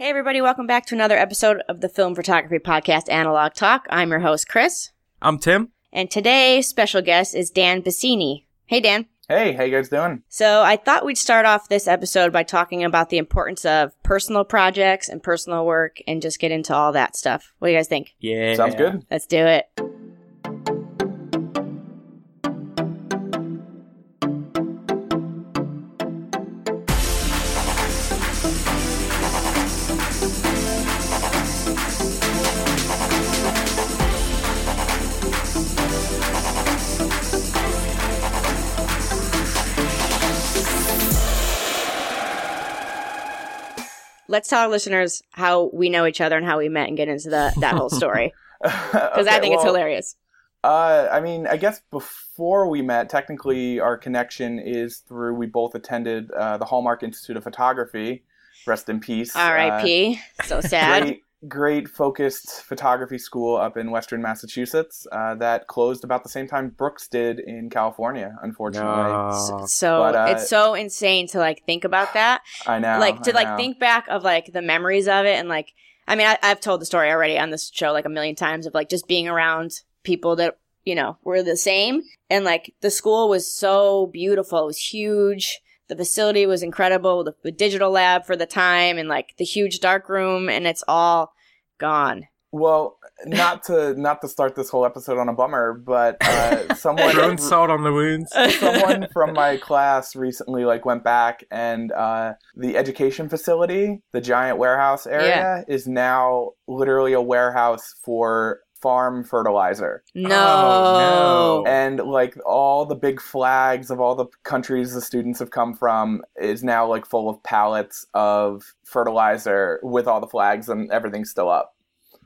Hey, everybody, welcome back to another episode of the Film Photography Podcast Analog Talk. I'm your host, Chris. I'm Tim. And today's special guest is Dan Bassini. Hey, Dan. Hey, how you guys doing? So, I thought we'd start off this episode by talking about the importance of personal projects and personal work and just get into all that stuff. What do you guys think? Yeah. Sounds good. Let's do it. Let's tell our listeners how we know each other and how we met and get into the, that whole story. Because I think it's hilarious. Uh, I mean, I guess before we met, technically our connection is through we both attended uh, the Hallmark Institute of Photography. Rest in peace. R.I.P. Uh, so sad. Great, great focused photography school up in Western Massachusetts uh, that closed about the same time Brooks did in California. Unfortunately, No. So But, uh, it's so insane to like think about that. I know. like to I like know. think back of like the memories of it and like I mean I, I've told the story already on this show like a million times of like just being around people that you know were the same and like the school was so beautiful it was huge the facility was incredible the, the digital lab for the time and like the huge dark room and it's all gone Well, not to not to start this whole episode on a bummer, but uh, someone Throwing salt on the wounds. someone from my class recently like went back and uh, the education facility the giant warehouse area is now literally a warehouse for farm fertilizer no, Oh, no. and like all the big flags of all the countries the students have come from is now like full of pallets of fertilizer with all the flags and everything's still up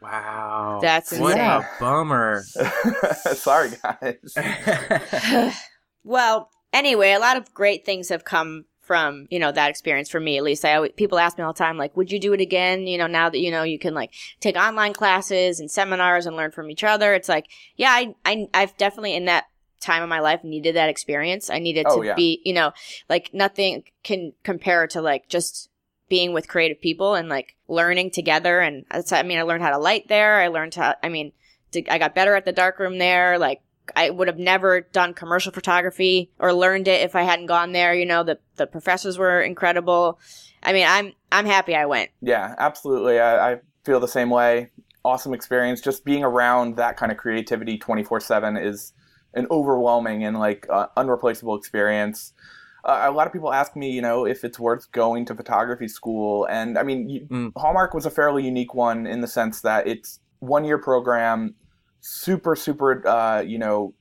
Wow. That's what a bummer. sorry guys well, anyway, a lot of great things have come from you know that experience for me at least. I always, people ask me all the time like, would you do it again? You know, now that you know you can like take online classes and seminars and learn from each other. It's like, yeah, I, I I've definitely in that time of my life needed that experience. I needed Oh, to yeah. be, you know, like nothing can compare to like just being with creative people and like learning together. And that's, I mean, I learned how to light there. I learned how, I mean, to, I got better at the darkroom there. Like I would have never done commercial photography or learned it if I hadn't gone there. You know, the, the professors were incredible. I mean, I'm, I'm happy I went. Yeah, absolutely. I, I feel the same way. Awesome experience. Just being around that kind of creativity 24 7 is an overwhelming and like uh, unreplaceable experience. Uh, a lot of people ask me, you know, if it's worth going to photography school. And I mean, you, Mm. Hallmark was a fairly unique one in the sense that it's one year program, super, super, uh, you know,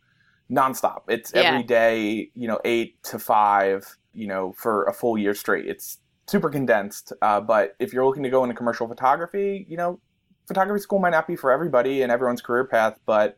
nonstop. It's Yeah. every day, you know, eight to five, you know, for a full year straight. It's super condensed. Uh, but if you're looking to go into commercial photography, you know, photography school might not be for everybody and everyone's career path, but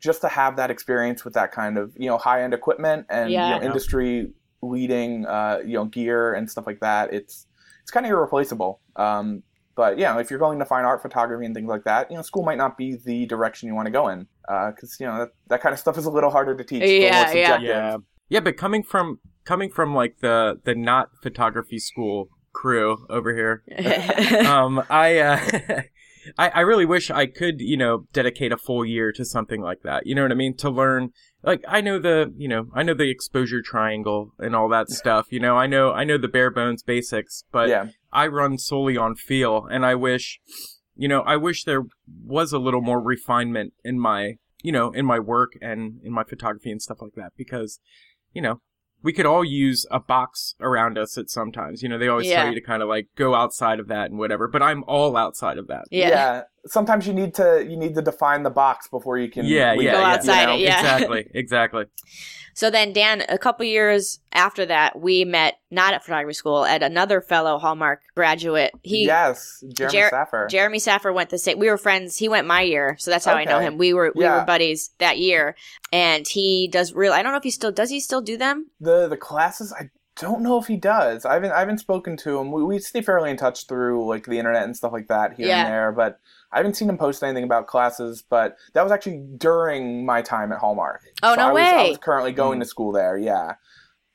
just to have that experience with that kind of, you know, high end equipment and Yeah. you know, Yeah. industry leading, uh, you know, gear and stuff like that, it's it's kind of irreplaceable. Um, but yeah, if you're going to fine art photography and things like that, you know, school might not be the direction you want to go in because you know that, that kind of stuff is a little harder to teach. it's a little Yeah, yeah. yeah. Yeah, but coming from coming from like the the not photography school crew over here, um, I, uh, I I really wish I could, you know, dedicate a full year to something like that. You know what I mean? To learn, like, I know the, you know, I know the exposure triangle and all that stuff. You know, I know I know the bare bones basics, but yeah, I run solely on feel, and I wish, you know, I wish there was a little more refinement in my, you know, in my work and in my photography and stuff like that because, you know, we could all use a box around us at sometimes. You know, they always Yeah. tell you to kind of like go outside of that and whatever, but I'm all outside of that. yeah. Sometimes you need to you need to define the box before you can Yeah, leave yeah, Go yeah. outside you know? it, yeah. Exactly, exactly. So then, Dan, a couple years after that, we met not at photography school at another fellow Hallmark graduate. He yes, Jeremy Jer- Saffer. Jeremy Saffer went the same. We were friends. He went my year, so that's how I know him. We were we were buddies that year, and he does real. I don't know if he still does. He still do them? the the classes I don't know if he does. I haven't I haven't spoken to him. We, we stay fairly in touch through like the internet and stuff like that here Yeah. and there, but I haven't seen him post anything about classes. But that was actually during my time at Hallmark. Oh, So no I was, I was currently going to school there. Yeah.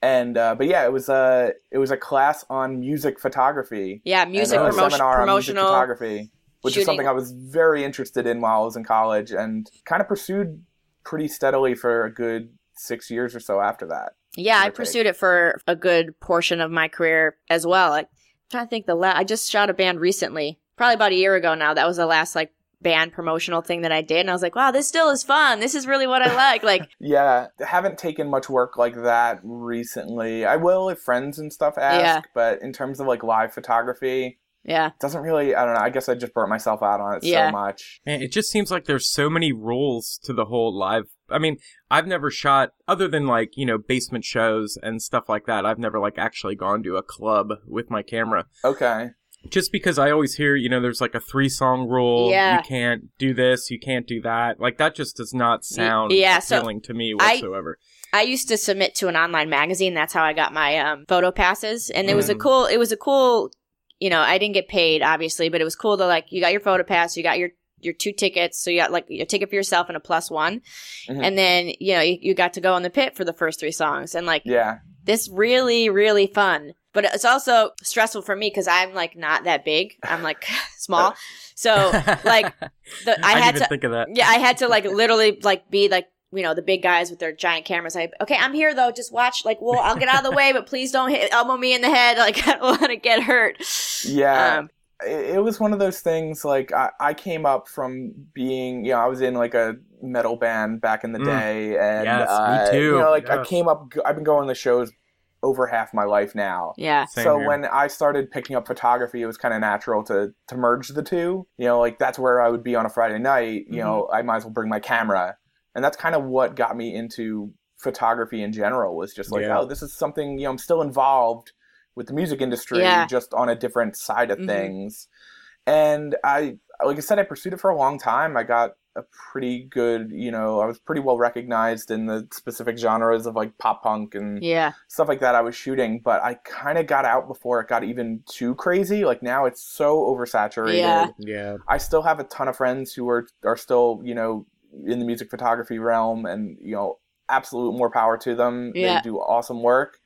And uh, but yeah, it was a it was a class on music photography. Yeah, and music a promotion, seminar on music photography, which is something I was very interested in while I was in college, and kind of pursued pretty steadily for a good six years or so after that. Yeah, I give or take. pursued it for a good portion of my career as well. Like, I'm trying to think the last. I just shot a band recently, probably about a year ago now. That was the last like band promotional thing that I did, and I was like, wow, this still is fun. This is really what I like. Like, Yeah, haven't taken much work like that recently. I will if friends and stuff ask, Yeah. but in terms of like live photography, yeah, it doesn't really. I don't know. I guess I just burnt myself out on it Yeah. so much. Man, it just seems like there's so many rules to the whole live. I mean, I've never shot other than like you know basement shows and stuff like that. I've never like actually gone to a club with my camera. Okay. Just because I always hear you know there's like a three song rule. Yeah. You can't do this. You can't do that. Like that just does not sound yeah, so appealing to me I- whatsoever. I used to submit to an online magazine. That's how I got my um, photo passes, and it was a Mm. cool. It was a cool. You know, I didn't get paid obviously, but it was cool to like you got your photo pass, you got your your two tickets, so you got like a ticket for yourself and a plus one, Mhm. and then you know you, you got to go in the pit for the first three songs, and like Yeah. this really really fun. But it's also stressful for me because I'm like not that big. I'm like small, so like the, I, I, had to think of that. yeah, I had to like literally like be like you know the big guys with their giant cameras. I okay, I'm here though. Just watch. Like, well, I'll get out of the way, but please don't hit elbow me in the head. Like, I don't want to get hurt. Yeah. Um, it, it was one of those things like I, I came up from being you know i was in like a metal band back in the Mm. day and Yes, me uh, too. you know like i came up i've been going to shows over half my life now yeah, Same so here. when i started picking up photography it was kind of natural to to merge the two you know like that's where i would be on a friday night you know i might as well bring my camera and that's kind of what got me into photography in general was just like Yeah. oh this is something you know i'm still involved with the music industry Yeah. just on a different side of Mhm. things and i like i said i pursued it for a long time i got a pretty good you know i was pretty well recognized in the specific genres of like pop punk and yeah, stuff like that I was shooting, but I kind of got out before it got even too crazy. Like now it's so oversaturated. Yeah. yeah. I still have a ton of friends who are are still, you know, in the music photography realm and, you know, absolute more power to them. Yeah. They do awesome work.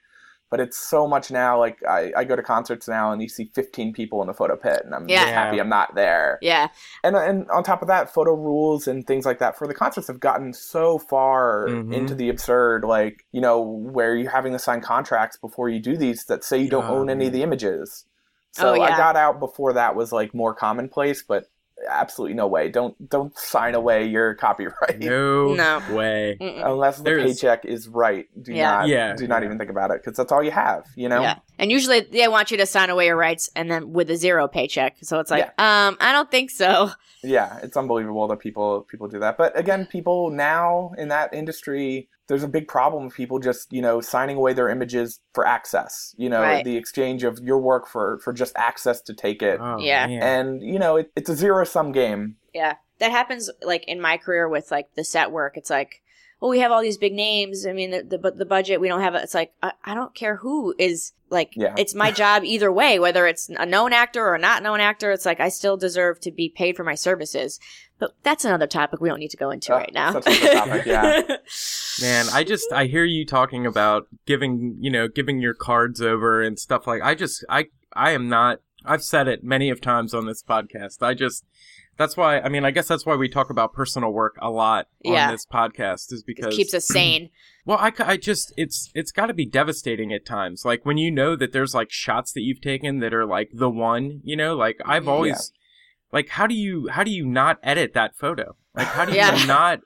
But it's so much now, like I, I go to concerts now and you see 15 people in the photo pit and I'm Yeah. just happy I'm not there. yeah, And and on top of that, photo rules and things like that for the concerts have gotten so far Mhm. into the absurd, like you know, where you're having to sign contracts before you do these that say you don't Oh, own any of the images. So Oh, yeah. I got out before that was like more commonplace, but absolutely no way. Don't don't sign away your copyright No, No. way. Mm-mm. unless the There's- paycheck is right. Do Yeah. not Yeah, do not yeah. even think about it because that's all you have. You know. yeah. And usually they want you to sign away your rights and then with a zero paycheck. So it's like, um, I don't think so. Yeah, it's unbelievable that people people do that. But again, people now in that industry, there's a big problem of people just you know signing away their images for access. You know, Right. the exchange of your work for for just access to take it, Oh, Yeah. man. and you know it, it's a zero sum game. Yeah. That happens like in my career with like the set work. It's like, well, we have all these big names. I mean, the the, the budget we don't have. it. It's like I, I don't care who is like. Yeah. It's my job either way, whether it's a known actor or a not known actor. It's like I still deserve to be paid for my services. But that's another topic we don't need to go into Oh, right now. topic, yeah. Man, I just I hear you talking about giving you know giving your cards over and stuff like. I just I I am not. I've said it many of times on this podcast. I just that's why I mean I guess that's why we talk about personal work a lot on Yeah. this podcast is because it keeps us sane. Well, I, I just it's it's got to be devastating at times. Like when you know that there's like shots that you've taken that are like the one, you know, like I've always like how do you how do you not edit that photo? Like how do Yeah. you not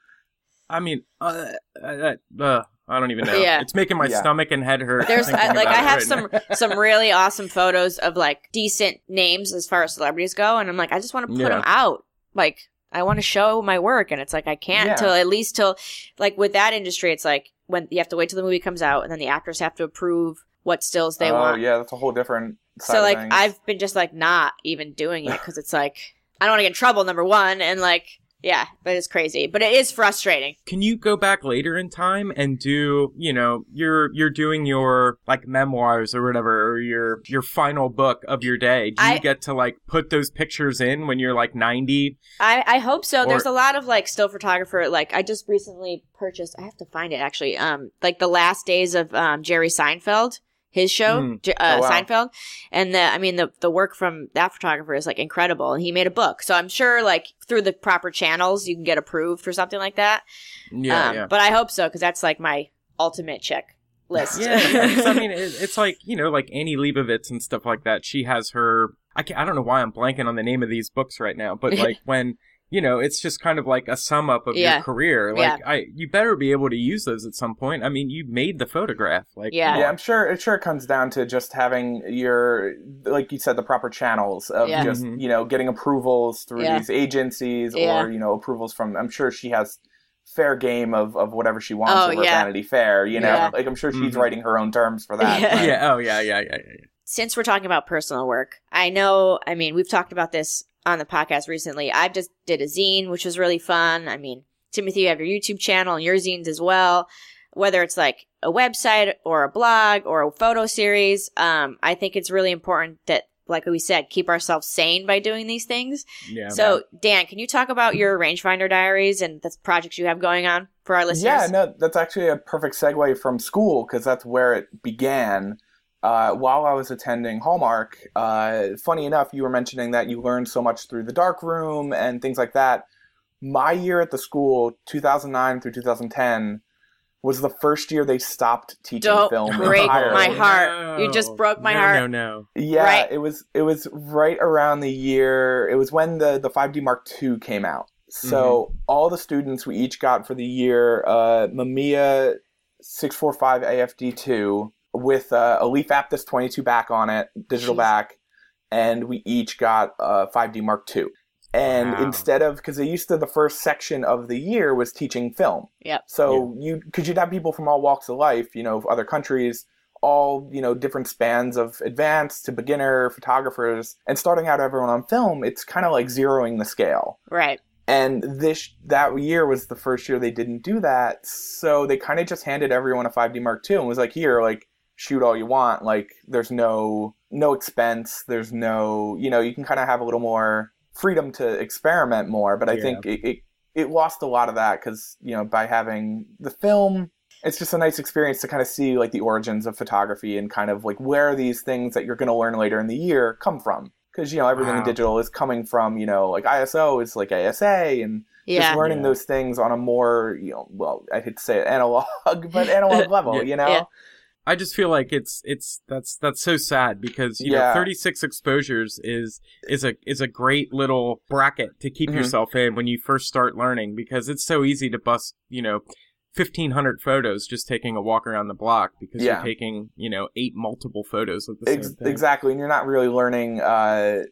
I mean, uh, uh, uh, I don't even know. Yeah. It's making my Yeah. stomach and head hurt. There's I, like I have right some now. some really awesome photos of like decent names as far as celebrities go, and I'm like I just want to put Yeah. them out. Like I want to show my work, and it's like I can't Yeah. till at least till like with that industry, it's like when you have to wait till the movie comes out, and then the actors have to approve what stills they oh want. yeah, that's a whole different. Side so of like things. I've been just like not even doing it because it's like I don't want to get in trouble. Number one, and like Yeah, but it's crazy. But it is frustrating. Can you go back later in time and do, you know, you're you're doing your like memoirs or whatever, or your your final book of your day. Do you get to like put those pictures in when you're like 90? I, I hope so. There's a lot of like still photographer. Like I just recently purchased. I have to find it actually. Um, like the last days of um Jerry Seinfeld, his show, Mm. Uh, Oh, wow. Seinfeld, and the I mean the the work from that photographer is like incredible, and he made a book. So I'm sure like through the proper channels you can get approved for something like that. Yeah, um, yeah. But I hope so because that's like my ultimate check list. Yeah. I mean, it's like you know, like Annie Leibovitz and stuff like that. She has her. I I don't know why I'm blanking on the name of these books right now, but like when you know, it's just kind of like a sum up of Yeah. your career. Like I, you better be able to use those at some point. I mean, you made the photograph. Like, Yeah. Yeah. I'm sure. It sure comes down to just having your, like you said, the proper channels of Yeah. just Mhm. you know getting approvals through Yeah. these agencies Yeah. or you know approvals from. I'm sure she has fair game of, of whatever she wants Oh, over yeah. Vanity Fair. You know, Yeah. like I'm sure she's Mhm. writing her own terms for that. Yeah. yeah. Oh, yeah, yeah, yeah, yeah. yeah. since we're talking about personal work, I know, I mean, we've talked about this on the podcast recently. I just did a zine, which was really fun. I mean, Timothy, you have your YouTube channel and your zines as well. Whether it's like a website or a blog or a photo series, um, I think it's really important that, like we said, keep ourselves sane by doing these things. Yeah, so, Dan, can you talk about your rangefinder diaries and the projects you have going on for our listeners? Yeah, no, that's actually a perfect segue from school because that's where it began. Uh, while I was attending Hallmark, uh, funny enough, you were mentioning that you learned so much through the dark room and things like that. My year at the school, 2009 through 2010, was the first year they stopped teaching Don't film break entirely. my heart. You just broke my no, heart. No, no, Yeah, Right. it was it was right around the year. It was when the the 5D Mark II came out. So all the students we each got for the year uh, Mamiya 645 AFD2 with uh, a Leaf Aptus 22 back on it, digital Jeez. back, and we each got a 5D Mark II. And Wow. instead of because they used to the first section of the year was teaching film. Yep. So you because you'd have people from all walks of life, you know, other countries, all you know, different spans of advanced to beginner photographers, and starting out everyone on film, it's kind of like zeroing the scale. Right. And this that year was the first year they didn't do that, so they kind of just handed everyone a 5D Mark II and was like, "Here, like shoot all you want. Like there's no no expense. There's no you know you can kind of have a little more freedom to experiment more." But I Yeah. think it, it it lost a lot of that because you know by having the film. It's just a nice experience to kind of see like the origins of photography and kind of like where these things that you're going to learn later in the year come from. Because you know everything in digital is coming from you know like ISO is like ASA and Yeah. just learning Yeah. those things on a more you know well I hate to say it analog but analog level Yeah. you know Yeah. I just feel like it's it's that's that's so sad because you know 36 exposures is is a is a great little bracket to keep Mhm. yourself in when you first start learning because it's so easy to bust you know 1500 photos just taking a walk around the block because Yeah. you're taking you know eight multiple photos of the Ex- same thing. exactly and you're not really learning uh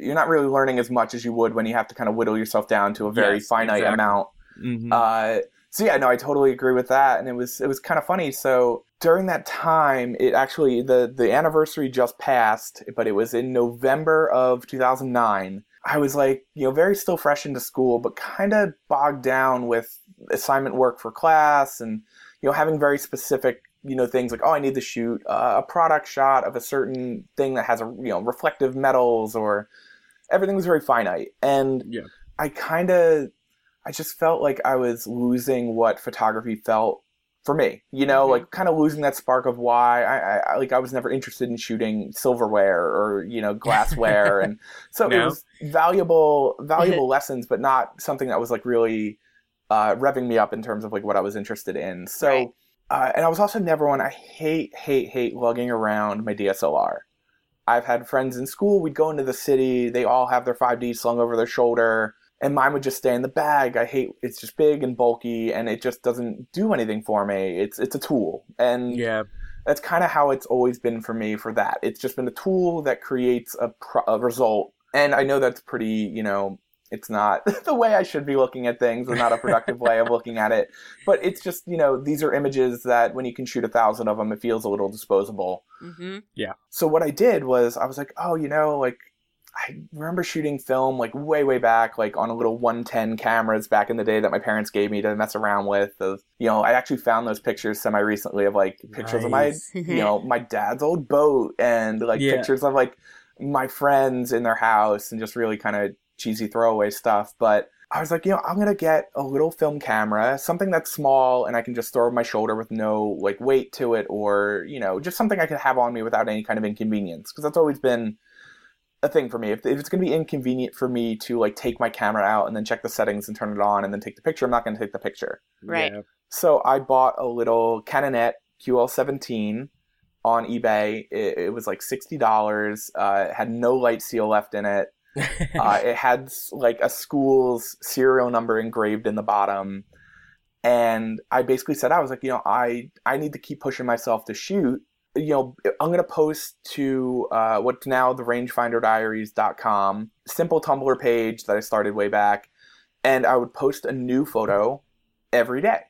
you're not really learning as much as you would when you have to kind of whittle yourself down to a very Yes, finite exactly. amount Mhm. Uh, so yeah, no, I totally agree with that, and it was it was kind of funny. So during that time, it actually the the anniversary just passed, but it was in November of 2009. I was like, you know, very still fresh into school, but kind of bogged down with assignment work for class, and you know, having very specific you know things like oh i need to shoot uh, a product shot of a certain thing that has a you know reflective metals or everything was very finite and Yeah. i kind of I just felt like I was losing what photography felt for me. You know, Mhm. like kind of losing that spark of why I, I like I was never interested in shooting silverware or you know glassware, and so it was valuable valuable lessons, but not something that was like really uh, revving me up in terms of like what I was interested in. So, Right. uh, and I was also never one. I hate hate hate lugging around my DSLR. I've had friends in school. We'd go into the city. They all have their 5D slung over their shoulder and mine would just stay in the bag. I hate it's just big and bulky, and it just doesn't do anything for me. It's it's a tool, and yeah that's kind of how it's always been for me. For that, it's just been a tool that creates a, pro- a result, and I know that's pretty. You know, it's not the way I should be looking at things, or not a productive way of looking at it. But it's just you know these are images that when you can shoot a thousand of them, it feels a little disposable. Mm-hmm. Yeah. So what I did was I was like, oh, you know, like I remember shooting film like way, way back, like on a little 110 cameras back in the day that my parents gave me to mess around with. Of, you know, I actually found those pictures semi recently of like pictures of my, you know, my dad's old boat and like Yeah. pictures of like my friends in their house and just really kind of cheesy throwaway stuff. But I was like, you know, I'm gonna get a little film camera, something that's small and I can just throw over my shoulder with no like weight to it, or you know, just something I can have on me without any kind of inconvenience. Because that's always been a thing for me. If, if it's gonna be inconvenient for me to like take my camera out and then check the settings and turn it on and then take the picture, I'm not gonna take the picture. Right. Yeah. So I bought a little Canonet QL17 on eBay. It, it was like sixty dollars. Uh, it had no light seal left in it. Uh, it had like a school's serial number engraved in the bottom, and I basically said I was like, you know, I I need to keep pushing myself to shoot. You know, I'm gonna post to uh, what's now the RangefinderDiaries.com simple Tumblr page that I started way back, and I would post a new photo every day.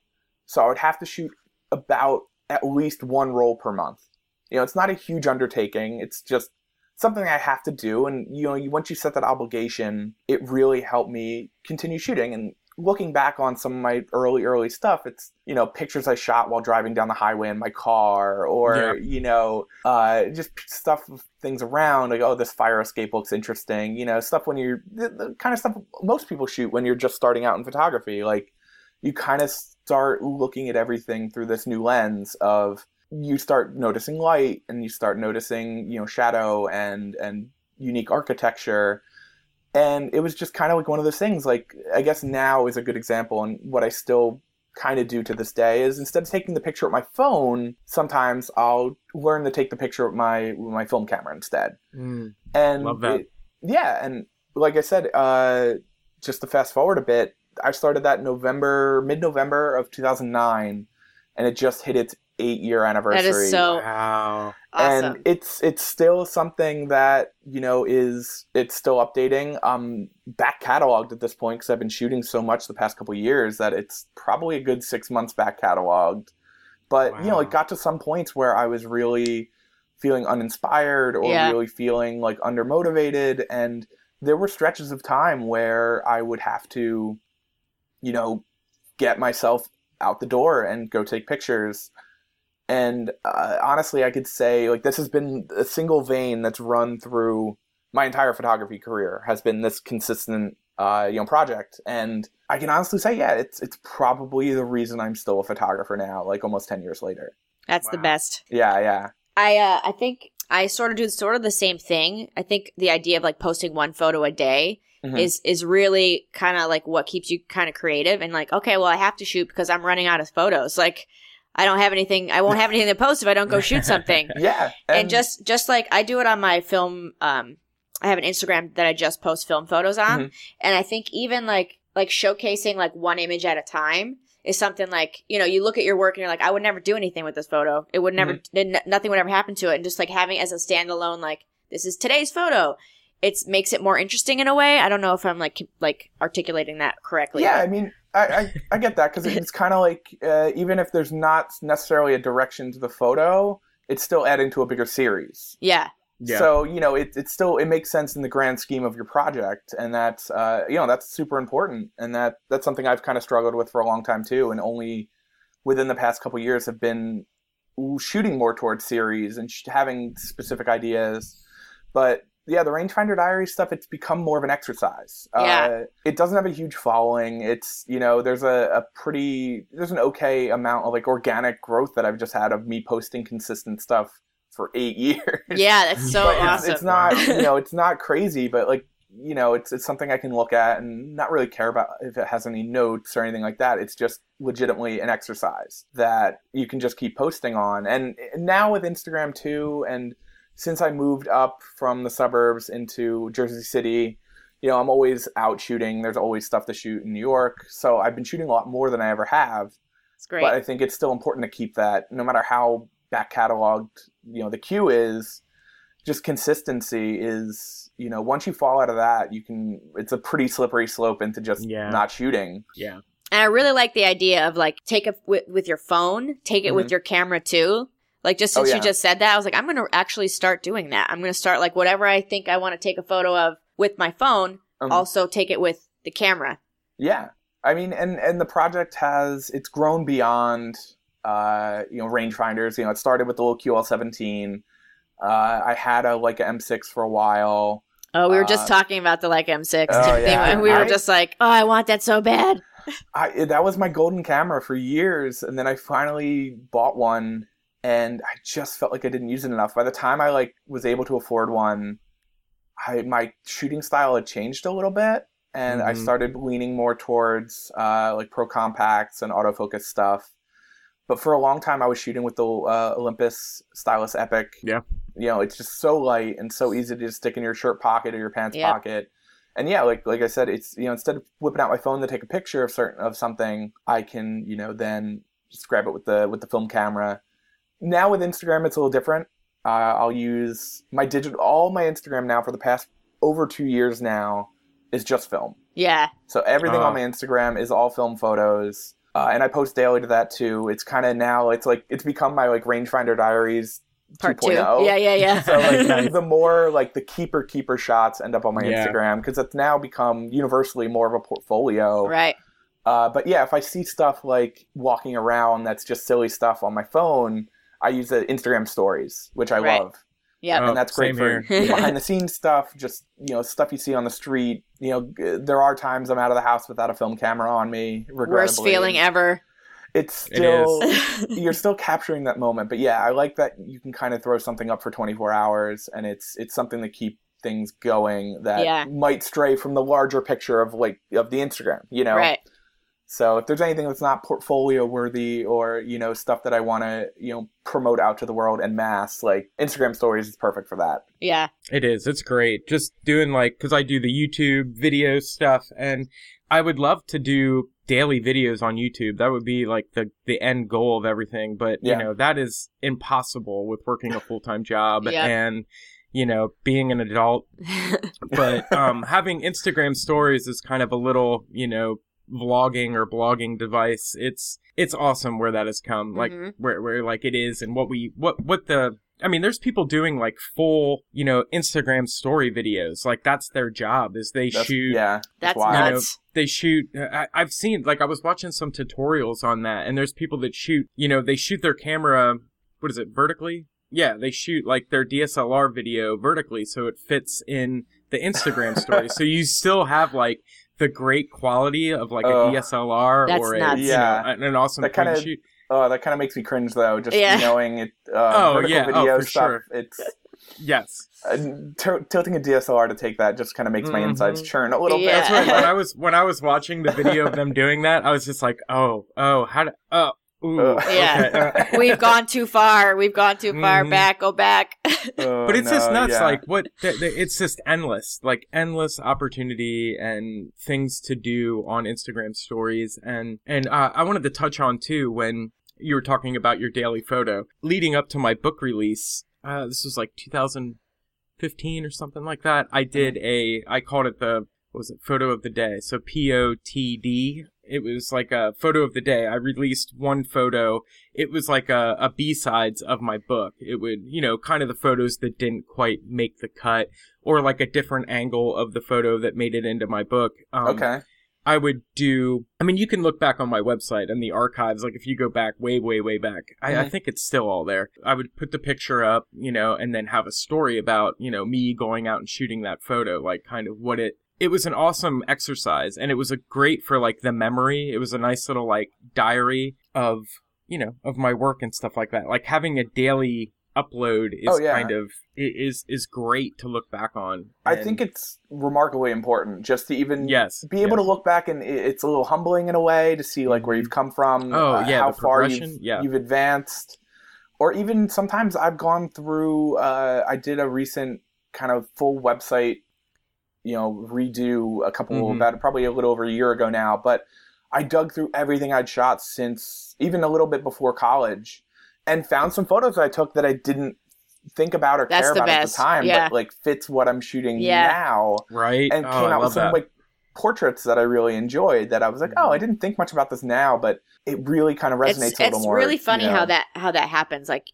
So I would have to shoot about at least one roll per month. You know, it's not a huge undertaking. It's just something I have to do. And, you know, once you set that obligation, it really helped me continue shooting. And looking back on some of my early, early stuff, it's, you know, pictures I shot while driving down the highway in my car or, Yeah. you know, uh, just stuff, things around like, oh, this fire escape looks interesting. You know, stuff when you're, the, the kind of stuff most people shoot when you're just starting out in photography. Like, you kind of start looking at everything through this new lens of you start noticing light and you start noticing you know shadow and and unique architecture and it was just kind of like one of those things like i guess now is a good example and what i still kind of do to this day is instead of taking the picture with my phone sometimes i'll learn to take the picture with my with my film camera instead Mm. and Love that. it- yeah and like i said uh just to fast forward a bit i started that november mid-november of 2009 and it just hit its eight year anniversary That is so Wow. awesome. and it's it's still something that you know is it's still updating um back cataloged at this point because i've been shooting so much the past couple years that it's probably a good six months back cataloged but you know it got to some points where i was really feeling uninspired or Yeah. really feeling like undermotivated and there were stretches of time where i would have to you know get myself out the door and go take pictures and uh, honestly i could say like this has been a single vein that's run through my entire photography career has been this consistent uh, you know project and i can honestly say yeah it's it's probably the reason i'm still a photographer now like almost 10 years later That's the best. yeah yeah I uh, I think I sort of do sort of the same thing. I think the idea of like posting one photo a day Mhm. is is really kind of like what keeps you kind of creative and like okay, well I have to shoot because I'm running out of photos. Like I don't have anything. I won't have anything to post if I don't go shoot something. yeah and just just like I do it on my film um I have an Instagram that I just post film photos on Mhm. and I think even like like showcasing like one image at a time is something like you know you look at your work and you're like I would never do anything with this photo it would never n- nothing would ever happen to it and just like having it as a standalone like this is today's photo it makes it more interesting in a way I don't know if I'm like like articulating that correctly yeah i mean i i, I get that because it's kind of like uh, even if there's not necessarily a direction to the photo it's still adding to a bigger series yeah Yeah. So you know, it it still it makes sense in the grand scheme of your project, and that's uh, you know that's super important, and that that's something I've kind of struggled with for a long time too, and only within the past couple years have been shooting more towards series and sh- having specific ideas. But yeah, the rangefinder diary stuff it's become more of an exercise. Yeah. Uh, it doesn't have a huge following. It's you know there's a, a pretty there's an okay amount of like organic growth that I've just had of me posting consistent stuff for eight years yeah that's so but it's, awesome it's not you know it's not crazy but like you know it's it's something i can look at and not really care about if it has any notes or anything like that it's just legitimately an exercise that you can just keep posting on and now with instagram too and since i moved up from the suburbs into jersey city you know i'm always out shooting there's always stuff to shoot in new york so i've been shooting a lot more than i ever have it's great but I think it's still important to keep that, no matter how back cataloged, you know, the queue is. Just consistency is, you know, once you fall out of that, you can. It's a pretty slippery slope into just Yeah. not shooting. yeah. And I really like the idea of like take it with, with your phone, take it with Mhm. your camera too. Like just Oh, since yeah. you just said that, I was like, I'm going to actually start doing that. I'm going to start like whatever I think I want to take a photo of with my phone, Um, also take it with the camera. Yeah, I mean, and and the project has it's grown beyond uh, you know rangefinders. You know, it started with the little QL17. Uh, I had a Leica M6 for a while. Oh, we were Uh, just talking about the Leica M6 Oh, yeah. and we were I- just like, "Oh, I want that so bad." I that was my golden camera for years, and then I finally bought one, and I just felt like I didn't use it enough. By the time I like was able to afford one, I my shooting style had changed a little bit, and I Mhm. started leaning more towards uh, like pro compacts and autofocus stuff. But for a long time, I was shooting with the uh, Olympus Stylus Epic. Yeah. you know, it's just so light and so easy to just stick in your shirt pocket or your pants Yep. pocket. And yeah, like like I said, it's you know instead of whipping out my phone to take a picture of certain of something, I can you know then just grab it with the with the film camera. Now with Instagram, it's a little different. Uh, I'll use my digital all my Instagram now for the past over two years now is just film. Yeah, So everything Oh. on my Instagram is all film photos, uh, and I post daily to that too. It's kind of now it's like it's become my like rangefinder diaries part 2.0. two. Yeah, yeah, yeah. So like the more like the keeper keeper shots end up on my Yeah. Instagram because it's now become universally more of a portfolio. right. Uh, but yeah, if I see stuff like walking around that's just silly stuff on my phone, I use the Instagram stories, which I Right. love, Yeah. Oh, and that's great for behind the scenes stuff. Just you know stuff you see on the street. You know, there are times I'm out of the house without a film camera on me. Worst feeling ever. It's still is. you're still capturing that moment. But yeah, I like that you can kind of throw something up for 24 hours, and it's it's something to keep things going that Yeah. might stray from the larger picture of like of the Instagram. You know, Right. So if there's anything that's not portfolio worthy or you know stuff that I want to you know promote out to the world and mass, like Instagram stories is perfect for that. Yeah. It is. It's great. Just doing like, because I do the YouTube video stuff, and I would love to do daily videos on YouTube. That would be like the the end goal of everything. But Yeah. you know that is impossible with working a full time job Yeah. and you know being an adult. But um, having Instagram stories is kind of a little you know vlogging or blogging device. It's it's awesome where that has come. Like Mhm. where where like it is and what we what what the I mean, there's people doing like full, you know, Instagram story videos. Like that's their job is they That's, shoot, yeah, That's wild. Know, they shoot. I, I've seen like I was watching some tutorials on that, and there's people that shoot. You know, they shoot their camera. What is it? Vertically? Yeah, they shoot like their DSLR video vertically, so it fits in the Instagram story. so you still have like the great quality of like Oh. a DSLR or a, nuts. you Yeah. know, an- an awesome That kinda- shoot. Oh, that kind of makes me cringe though. Just Yeah. knowing it. Uh, Oh, vertical yeah. Oh, video for stuff. sure. It's Yes. uh, t- tilting a DSLR to take that just kind of makes my Mhm. insides churn a little Yeah. That's bit. right. When I was when I was watching the video of them doing that, I was just like, oh, oh, how do, oh, ooh, Uh, Yeah. okay, uh, We've gone too far. We've gone too far. Mhm. Back. Go back. Oh, but it's just no, nuts. yeah. Like what? Th- th- it's just endless. Like endless opportunity and things to do on Instagram stories. And and uh, I wanted to touch on too when you were talking about your daily photo leading up to my book release. Uh, this was like 2015 or something like that. I did a. I called it the. What was it photo of the day? So P O T D. It was like a photo of the day. I released one photo. It was like a, a b-sides of my book. It would you know kind of the photos that didn't quite make the cut or like a different angle of the photo that made it into my book. Um, okay. i would do i mean you can look back on my website and the archives like if you go back way way way back I, I think it's still all there. I would put the picture up you know and then have a story about you know me going out and shooting that photo like kind of what it it was an awesome exercise and it was a great for like the memory it was a nice little like diary of you know of my work and stuff like that like having a daily upload is Oh, yeah. kind of is is great to look back on I think it's remarkably important just to even yes be able yes. to look back and it's a little humbling in a way to see like where you've come from, Oh, uh, yeah, how far you've, yeah. you've advanced, or even sometimes I've gone through. Uh, I did a recent kind of full website, you know, redo a couple Mhm. about probably a little over a year ago now, but I dug through everything I'd shot since even a little bit before college, and found some photos I took that I didn't think about or That's care about best, at the time, yeah. but like fits what I'm shooting Yeah. now right and oh, came I out with some that. like portraits that I really enjoyed. That I was like, oh. I didn't think much about this now, but it really kind of resonates it's a little it's more. It's really funny you know. how that how that happens. Like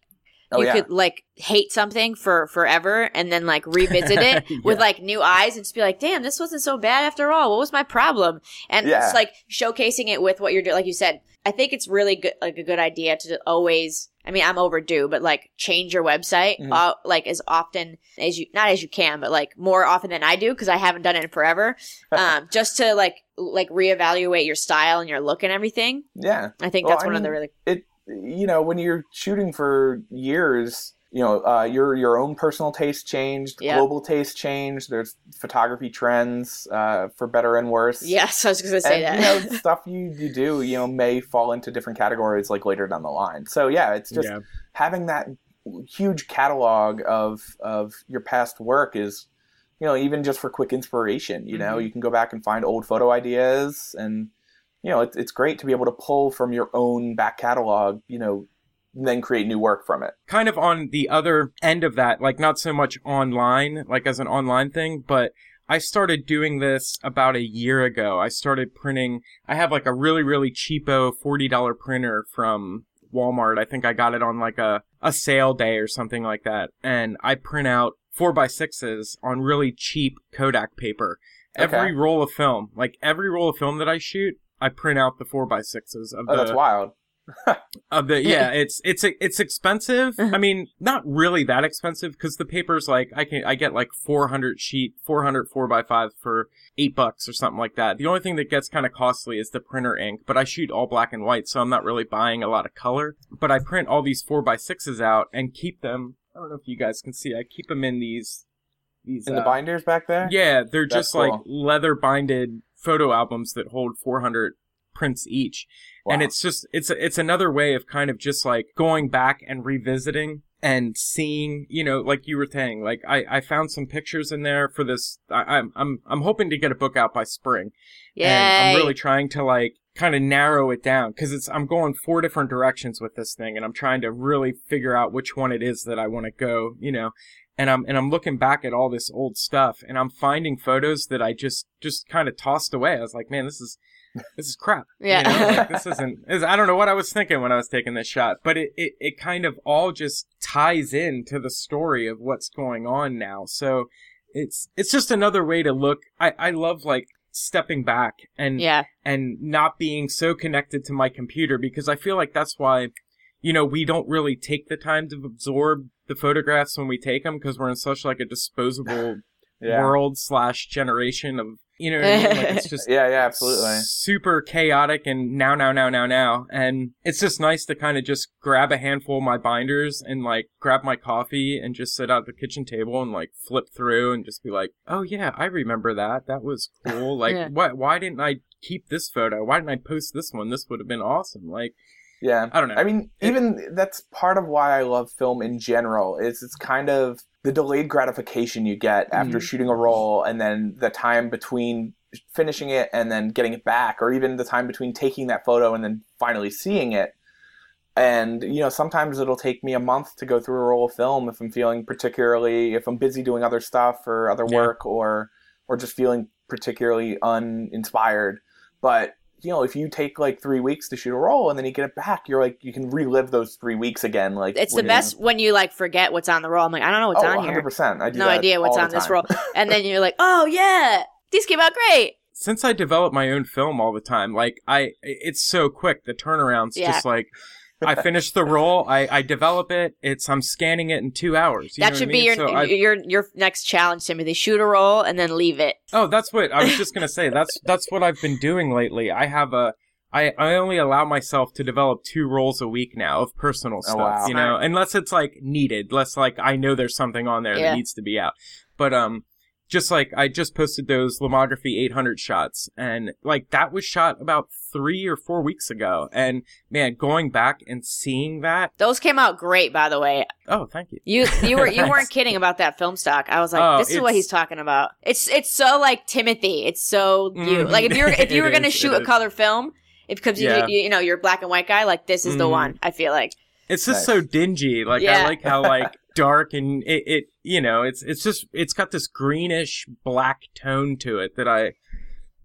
Oh, you yeah. could like hate something for forever and then like revisit it with like new eyes and just be like, damn, this wasn't so bad after all. What was my problem? And Yeah. it's like showcasing it with what you're doing. Like you said, I think it's really good, like a good idea to always. I mean, I'm overdue, but like change your website, Mhm. uh, like as often as you, not as you can, but like more often than I do because I haven't done it in forever. um, just to like like reevaluate your style and your look and everything. Yeah. I think Well, that's I one of the really it you know when you're shooting for years you know uh, your your own personal taste changed Yeah. global taste changed there's photography trends uh, for better and worse yes. I was gonna say and that. you know stuff you, you do you know may fall into different categories like later down the line so yeah it's just yeah. having that huge catalog of of your past work is you know even just for quick inspiration you know Mhm. you can go back and find old photo ideas and you know it's, it's great to be able to pull from your own back catalog you know and then create new work from it kind of on the other end of that, like not so much online, like as an online thing, but I started doing this about a year ago. I started printing, I have like a really, really cheapo $40 printer from Walmart. I think I got it on like a, a sale day or something like that. And I print out four by sixes on really cheap Kodak paper. Okay. Every roll of film, like every roll of film that I shoot, I print out the four by sixes of oh the that's wild. of the yeah it's it's it's expensive. I mean not really that expensive because the paper's like i can i get like 400 sheet 400 4 by 5 for eight bucks or something like that. The only thing that gets kind of costly is the printer ink but i shoot all black and white so i'm not really buying a lot of color. But i print all these 4 by 6s out and keep them. I don't know if you guys can see i keep them in these these in the uh, binders back there? Yeah, they're That's just like leather binded photo albums that hold 400 prints each. And it's just it's it's another way of kind of just like going back and revisiting and seeing, you know, like you were saying, like I I found some pictures in there for this I, I'm I'm I'm hoping to get a book out by spring. Yay. And I'm really trying to like kind of narrow it down because it's I'm going four different directions with this thing and I'm trying to really figure out which one it is that I want to go, you know. And I'm and I'm looking back at all this old stuff and I'm finding photos that I just just kind of tossed away. I was like, man, this is this is crap. You Yeah. know, like, this isn't. Is, I don't know what I was thinking when I was taking this shot, but it, it it kind of all just ties into the story of what's going on now. So it's it's just another way to look. I I love like stepping back and yeah. and not being so connected to my computer because I feel like that's why, you know, we don't really take the time to absorb the photographs when we take them because we're in such like a disposable yeah world slash generation of, you know, I mean? like it's just yeah yeah absolutely super chaotic and now, now, now, now, now. And it's just nice to kind of just grab a handful of my binders and like grab my coffee and just sit at the kitchen table and like flip through and just be like, oh yeah, I remember that. That was cool. Like, Yeah. what? Why didn't I keep this photo? Why didn't I post this one? This would have been awesome. Like, Yeah. I don't know. I mean, even that's part of why I love film in general. Is it's kind of the delayed gratification you get after Mhm. shooting a roll, and then the time between finishing it and then getting it back, or even the time between taking that photo and then finally seeing it. And you know, sometimes it'll take me a month to go through a roll of film if I'm feeling particularly, if I'm busy doing other stuff or other Yeah. work, or or just feeling particularly uninspired. But you know, if you take like three weeks to shoot a roll and then you get it back, you're like you can relive those three weeks again. Like It's the when you- best when you like forget what's on the roll. I'm like, I don't know what's oh, on 100 here. percent. I do No that idea what's on this roll. And then you're like, oh yeah, these came out great. since I develop my own film all the time, like I, it's so quick. The turnaround's Yeah. just like, I finish the roll, I, I develop it. It's I'm scanning it in two hours. You that what should I be mean? your So I- your your next challenge, Timothy. Shoot a roll and then leave it. Oh, that's what I was just gonna say. That's that's what I've been doing lately. I have a I, I only allow myself to develop two rolls a week now of personal stuff, wow. you know, unless it's like needed, unless like I know there's something on there Yeah. that needs to be out. But um, just like I just posted those Lomography 800 shots, and like that was shot about three or four weeks ago, and man, going back and seeing that, Those came out great, by the way. oh, thank you. You you were you weren't kidding about that film stock. I was like, Oh, this is what he's talking about. It's it's so like Timothy. It's so you. Mhm. Like if you're if you were gonna is, shoot a is. color film, if because Yeah. you, you you know you're a black and white guy, like this is the Mhm. one. I feel like It's just Nice. so dingy. Like Yeah. I like how like dark and it, it you know it's it's just it's got this greenish black tone to it that I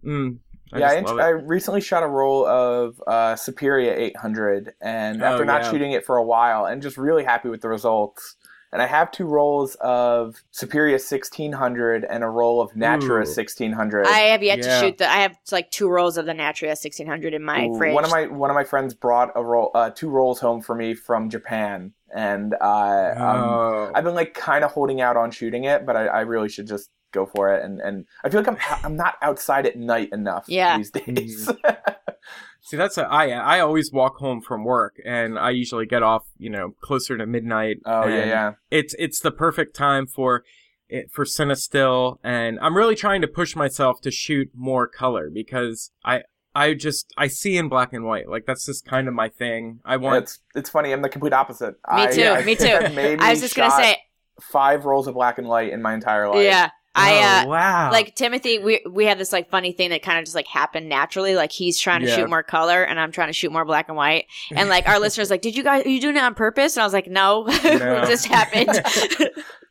mm, I yeah, I, int- I recently shot a roll of uh, Superia 800, and Oh, after not yeah. shooting it for a while, and just really happy with the results. And I have two rolls of Superia 1600 and a roll of Natura Ooh. 1600. I have yet to shoot the. I have like two rolls of the Natura 1600 in my Ooh, fridge. One of my one of my friends brought a roll, uh, two rolls home for me from Japan, and uh, um, oh. I've been like kind of holding out on shooting it, but I, I really should just go for it. And, and I feel like I'm I'm not outside at night enough Yeah. these days. See, that's a, I I always walk home from work, and I usually get off, you know, closer to midnight. oh yeah, yeah. It's it's the perfect time for it for Cinestill, and I'm really trying to push myself to shoot more color because I I just I see in black and white, like that's just kind of my thing. I want It's it's funny. I'm the complete opposite. Me I- too, I me too. I was just gonna say, five rolls of black and white in my entire life. yeah. I oh, uh, wow like Timothy. We we have this like funny thing that kind of just like happened naturally. Like he's trying to Yeah. shoot more color, and I'm trying to shoot more black and white. And like our listeners, like, did you guys are you doing it on purpose? And I was like, no, No. it just happened.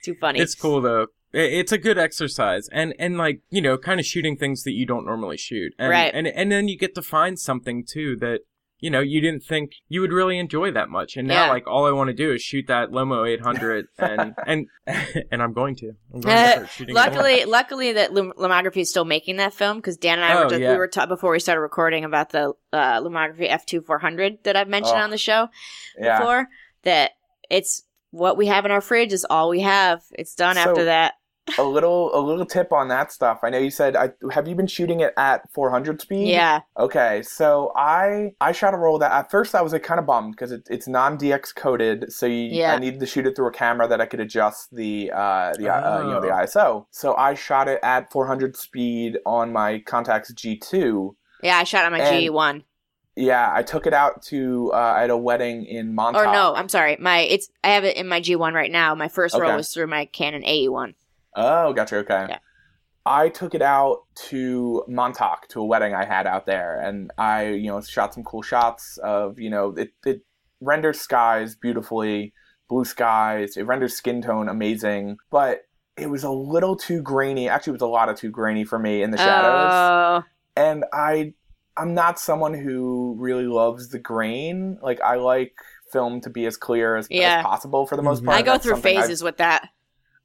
Too funny. It's cool though. It's a good exercise, and and like you know, kind of shooting things that you don't normally shoot, and Right. and and then you get to find something too that you know you didn't think you would really enjoy that much, and now Yeah. like all I want to do is shoot that Lomo 800, and and and I'm going to. I'm going to Uh, start shooting. more. Luckily, luckily that Lum- Lomography is still making that film because Dan and I Oh, were just, yeah. we were ta- before we started recording about the uh, Lomography F2 400 that I've mentioned Oh. on the show yeah. before. That it's what we have in our fridge is all we have. It's done So- after that. A little a little tip on that stuff. I know you said I have you been shooting it at 400 speed? Yeah, Okay, so I I shot a roll that at first I was like kind of bummed because it, it's non DX coded, so you, Yeah. I needed to shoot it through a camera that I could adjust the uh, the uh, you know the Oh. ISO. So I shot it at 400 speed on my Contax G2. yeah. I shot on my And- G1. Yeah, I took it out to uh, at a wedding in Montauk. Or no, I'm sorry. My it's I have it in my G1 right now. My first roll was through my Canon AE1. Oh, gotcha. Okay. Yeah. I took it out to Montauk to a wedding I had out there, and I, you know, shot some cool shots of, you know, it, it renders skies beautifully, blue skies. It renders skin tone amazing, but it was a little too grainy. Actually, it was a lot of too grainy for me in the shadows, Oh, and I, I'm not someone who really loves the grain. Like I like film to be as clear as, Yeah. as possible for the most Mhm. part. I go That's through something I've- phases with that.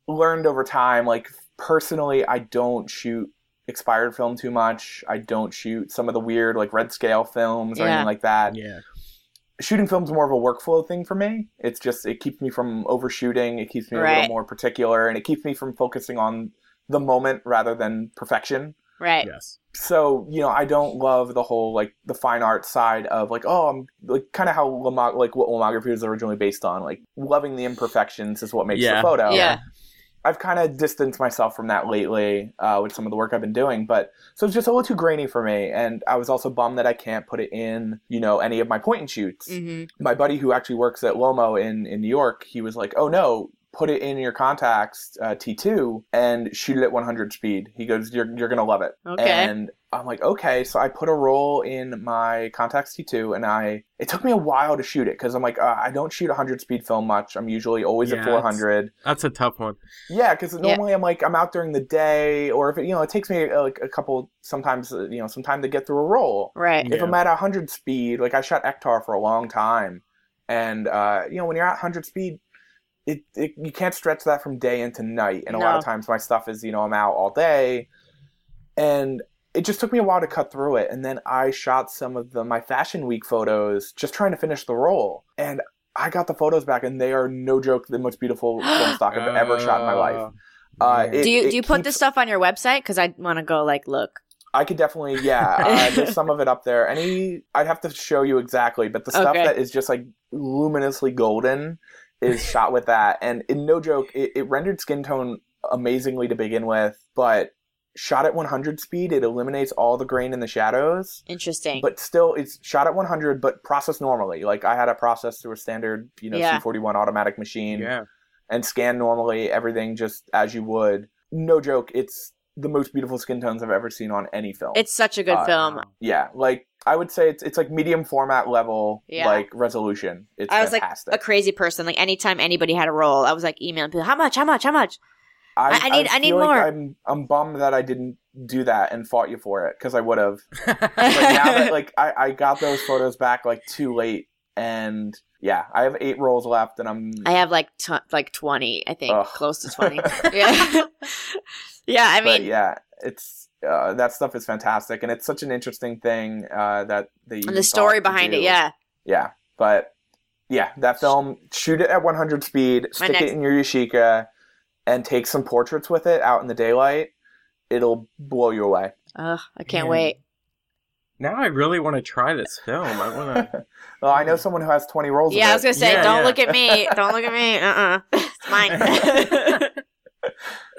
Learned over time like personally i don't shoot expired film too much i don't shoot some of the weird like red scale films or anything like that Yeah. shooting film's more of a workflow thing for me it's just it keeps me from overshooting it keeps me a little more particular and it keeps me from focusing on the moment rather than perfection Right. Yes. so you know i don't love the whole like the fine art side of like oh i'm like kind of how Lamo- like what lomography was originally based on like loving the imperfections is what makes Yeah. the photo Yeah. I've kind of distanced myself from that lately uh, with some of the work I've been doing, but so it's just a little too grainy for me. And I was also bummed that I can't put it in, you know, any of my point and shoots. hmm My buddy who actually works at Lomo in in New York, he was like, "Oh no, put it in your Contax uh, T2 and shoot it at 100 speed." He goes, "You're you're gonna love it." Okay. And I'm like, okay, so I put a roll in my Contax T2, and I it took me a while to shoot it because I'm like, uh, I don't shoot 100 speed film much. I'm usually always Yeah, at 400. That's a tough one. Yeah, because normally I'm like I'm out during the day, or if it, you know it takes me uh, like a couple sometimes uh, you know some time to get through a roll. Right. If I'm at 100 speed, like I shot Ektar for a long time, and uh, you know when you're at 100 speed, it, it you can't stretch that from day into night. And a lot of times my stuff is you know I'm out all day, and it just took me a while to cut through it. And then I shot some of the my Fashion Week photos, just trying to finish the roll, and I got the photos back, and they are no joke the most beautiful film stock I've ever shot in my life. Uh, it- do you do you put keeps- this stuff on your website? Because I want to go like look. I could definitely, yeah. Uh, there's some of it up there. Any, I'd have to show you exactly, but the stuff Okay. that is just like luminously golden is shot with that. And in no joke, it, it rendered skin tone amazingly to begin with, but shot at 100 speed, it eliminates all the grain in the shadows. Interesting. But still, it's shot at 100, but processed normally. Like I had it processed through a standard, you know, Yeah. C41 automatic machine yeah. and scan normally, everything just as you would. No joke, it's the most beautiful skin tones I've ever seen on any film. it's such a good Uh, film. Yeah, like I would say it's it's like medium format level, Yeah. like resolution. It's I was fantastic. like a crazy person. Like anytime anybody had a roll, I was like emailing people, how much, how much, how much? I- I need- I need like more. I'm I'm bummed that I didn't do that and fought you for it because I would have. But now that like I, I got those photos back like too late, and yeah, I have eight rolls left, and I'm I have like t- like twenty, I think, Ugh. close to twenty. yeah, yeah. I but mean, yeah, it's uh, that stuff is fantastic, and it's such an interesting thing uh, that they and the story behind it, yeah. yeah. But yeah, that film, shoot it at 100 speed, stick next- it in your Yashica, and take some portraits with it out in the daylight. It'll blow you away. Ugh, I can't Man. wait. now I really want to try this film. I want to. well, I know someone who has 20 rolls. Yeah, I was gonna say, Yeah, don't yeah. look at me. Don't look at me. Uh uh It's mine.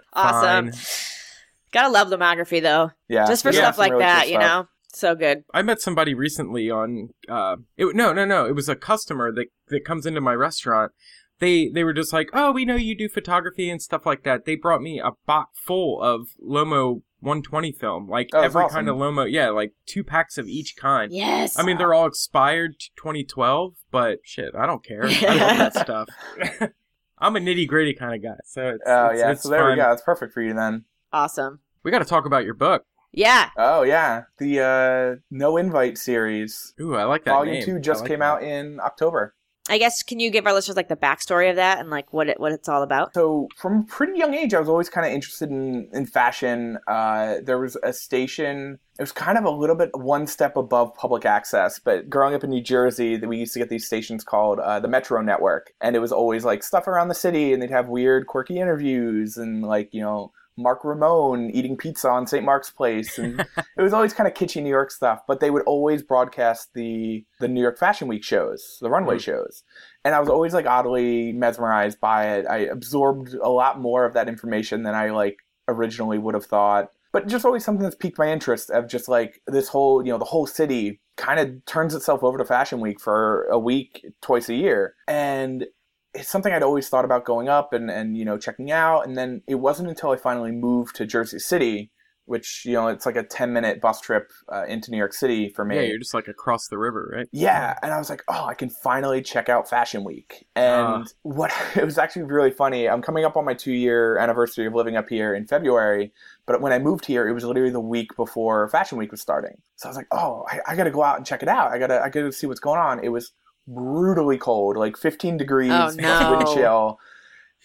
awesome. Gotta love lomography though. yeah, Just for yeah, stuff like really cool that, you stuff. know? So good. I met somebody recently on. Uh, it, no, no, no. It was a customer that that comes into my restaurant. They they were just like, oh, we know you do photography and stuff like that. They brought me a box full of Lomo 120 film, like Oh, every awesome. kind of Lomo. Yeah, like two packs of each kind. Yes. I mean, they're all expired to 2012, but shit, I don't care. I love that stuff. I'm a nitty gritty kind of guy, so it's, Oh it's, yeah, it's so there we go. It's perfect for you then. awesome. We got to talk about your book. Yeah. Oh yeah, the uh, No Invite series, Ooh, I like that Volume name. Two, just like came that. out in October. I guess can you give our listeners like the backstory of that and like what it what it's all about? So from a pretty young age, I was always kind of interested in in fashion. Uh, there was a station. It was kind of a little bit one step above public access, but growing up in New Jersey, we used to get these stations called uh, the Metro Network, and it was always like stuff around the city, and they'd have weird, quirky interviews, and like you know. Mark Ramone eating pizza on St. Mark's Place, and it was always kind of kitschy New York stuff. But they would always broadcast the the New York Fashion Week shows, the runway Mm. shows, and I was always like oddly mesmerized by it. I absorbed a lot more of that information than I like originally would have thought. But just always something that's piqued my interest of just like this whole, you know, the whole city kind of turns itself over to Fashion Week for a week twice a year. And it's something I'd always thought about going up and, and you know, checking out. And then it wasn't until I finally moved to Jersey City, which, you know, it's like a 10 minute bus trip uh, into New York City for me. Yeah, you're just like across the river, right? Yeah, and I was like, oh, I can finally check out Fashion Week. And Ah. what it was actually really funny. I'm coming up on my two year anniversary of living up here in February, but when I moved here, it was literally the week before Fashion Week was starting. So I was like, oh, I, I got to go out and check it out. I gotta, I gotta see what's going on. It was brutally cold, like 15 degrees, Oh, no. wind chill,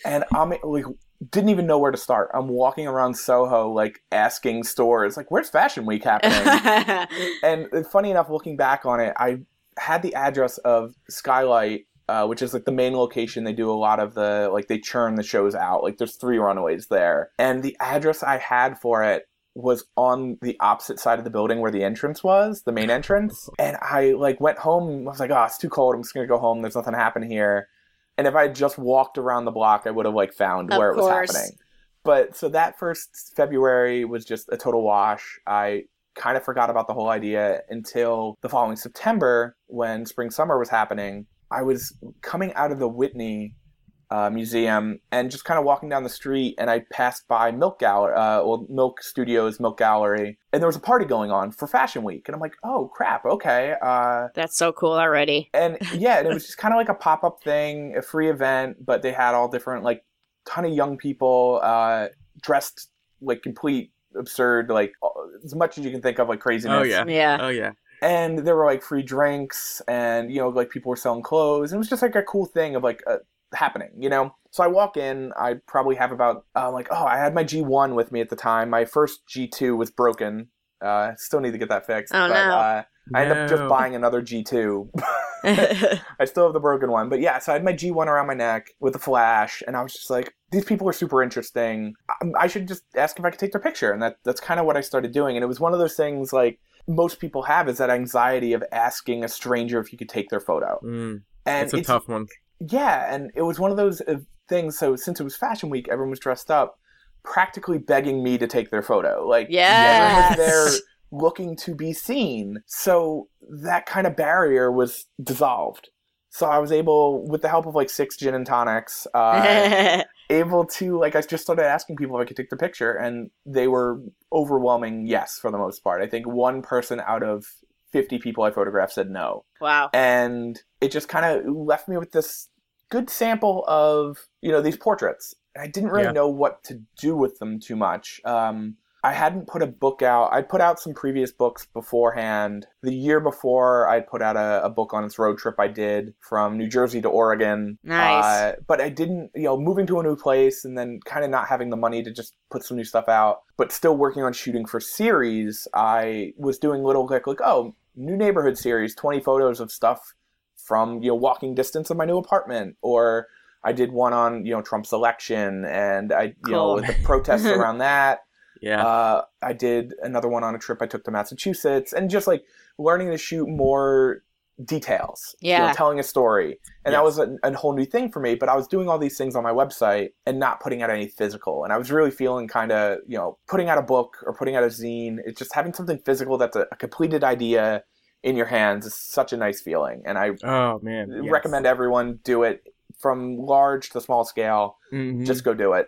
and I'm like. Didn't even know where to start. I'm walking around Soho, like asking stores, like, "Where's Fashion Week happening?" and funny enough, looking back on it, I had the address of Skylight, uh, which is like the main location. They do a lot of the like they churn the shows out. Like there's three runaways there, and the address I had for it was on the opposite side of the building where the entrance was, the main entrance. And I like went home. I was like, oh, it's too cold. I'm just gonna go home. There's nothing happening here. And if I had just walked around the block, I would have like found Of where it was happening. But so that first February was just a total wash. I kind of forgot about the whole idea until the following September when spring summer was happening. I was coming out of the Whitney uh, Museum and just kind of walking down the street, and I passed by Milk Gallery, uh, well, Milk Studios, Milk Gallery, and there was a party going on for Fashion Week, and I'm like, oh crap, okay. Uh, That's so cool already. and yeah, and it was just kind of like a pop up thing, a free event, but they had all different like ton of young people uh, dressed like complete absurd, like as much as you can think of like craziness. Oh yeah. Yeah. Oh yeah. And there were like free drinks, and you know like people were selling clothes. And it was just like a cool thing of like uh, happening, you know. So I walk in. I probably have about uh, like oh I had my G one with me at the time. My first G two was broken. Uh, still need to get that fixed. Oh, but, no. Uh, I ended up just buying another G two. I still have the broken one, but yeah. So I had my G1 around my neck with the flash, and I was just like, these people are super interesting. I, I should just ask if I could take their picture, and that that's kind of what I started doing. And it was one of those things like most people have is that anxiety of asking a stranger if you could take their photo. Mm, And it's a tough one. Yeah, and it was one of those uh, things. So since it was Fashion Week, everyone was dressed up, practically begging me to take their photo. Like yeah, there looking to be seen. So that kind of barrier was dissolved. So I was able, with the help of like six gin and tonics, uh, able to like I just started asking people if I could take the picture, and they were overwhelming yes for the most part. I think one person out of fifty people I photographed said no wow. and it just kind of left me with this good sample of you know these portraits and I didn't really Yeah. know what to do with them too much. Um, I hadn't put a book out. I'd put out some previous books beforehand. The year before, I'd put out a, a book on this road trip I did from New Jersey to Oregon. Nice. Uh, but I didn't, you know, moving to a new place and then kind of not having the money to just put some new stuff out, but still working on shooting for series. I was doing little like, like oh, new neighborhood series, 20 photos of stuff from, you know, walking distance of my new apartment or I did one on, you know, Trump's election and I, you know, with the protests around that. Yeah. Uh, I did another one on a trip I took to Massachusetts, and just like learning to shoot more details. you know, Yeah. telling a story, and that was a, a whole new thing for me. But I was doing all these things on my website and not putting out any physical, and I was really feeling kind of you know putting out a book or putting out a zine. It's just having something physical that's a, a completed idea in your hands is such a nice feeling, and I oh man. yes. recommend everyone do it from large to small scale Mhm. just go do it.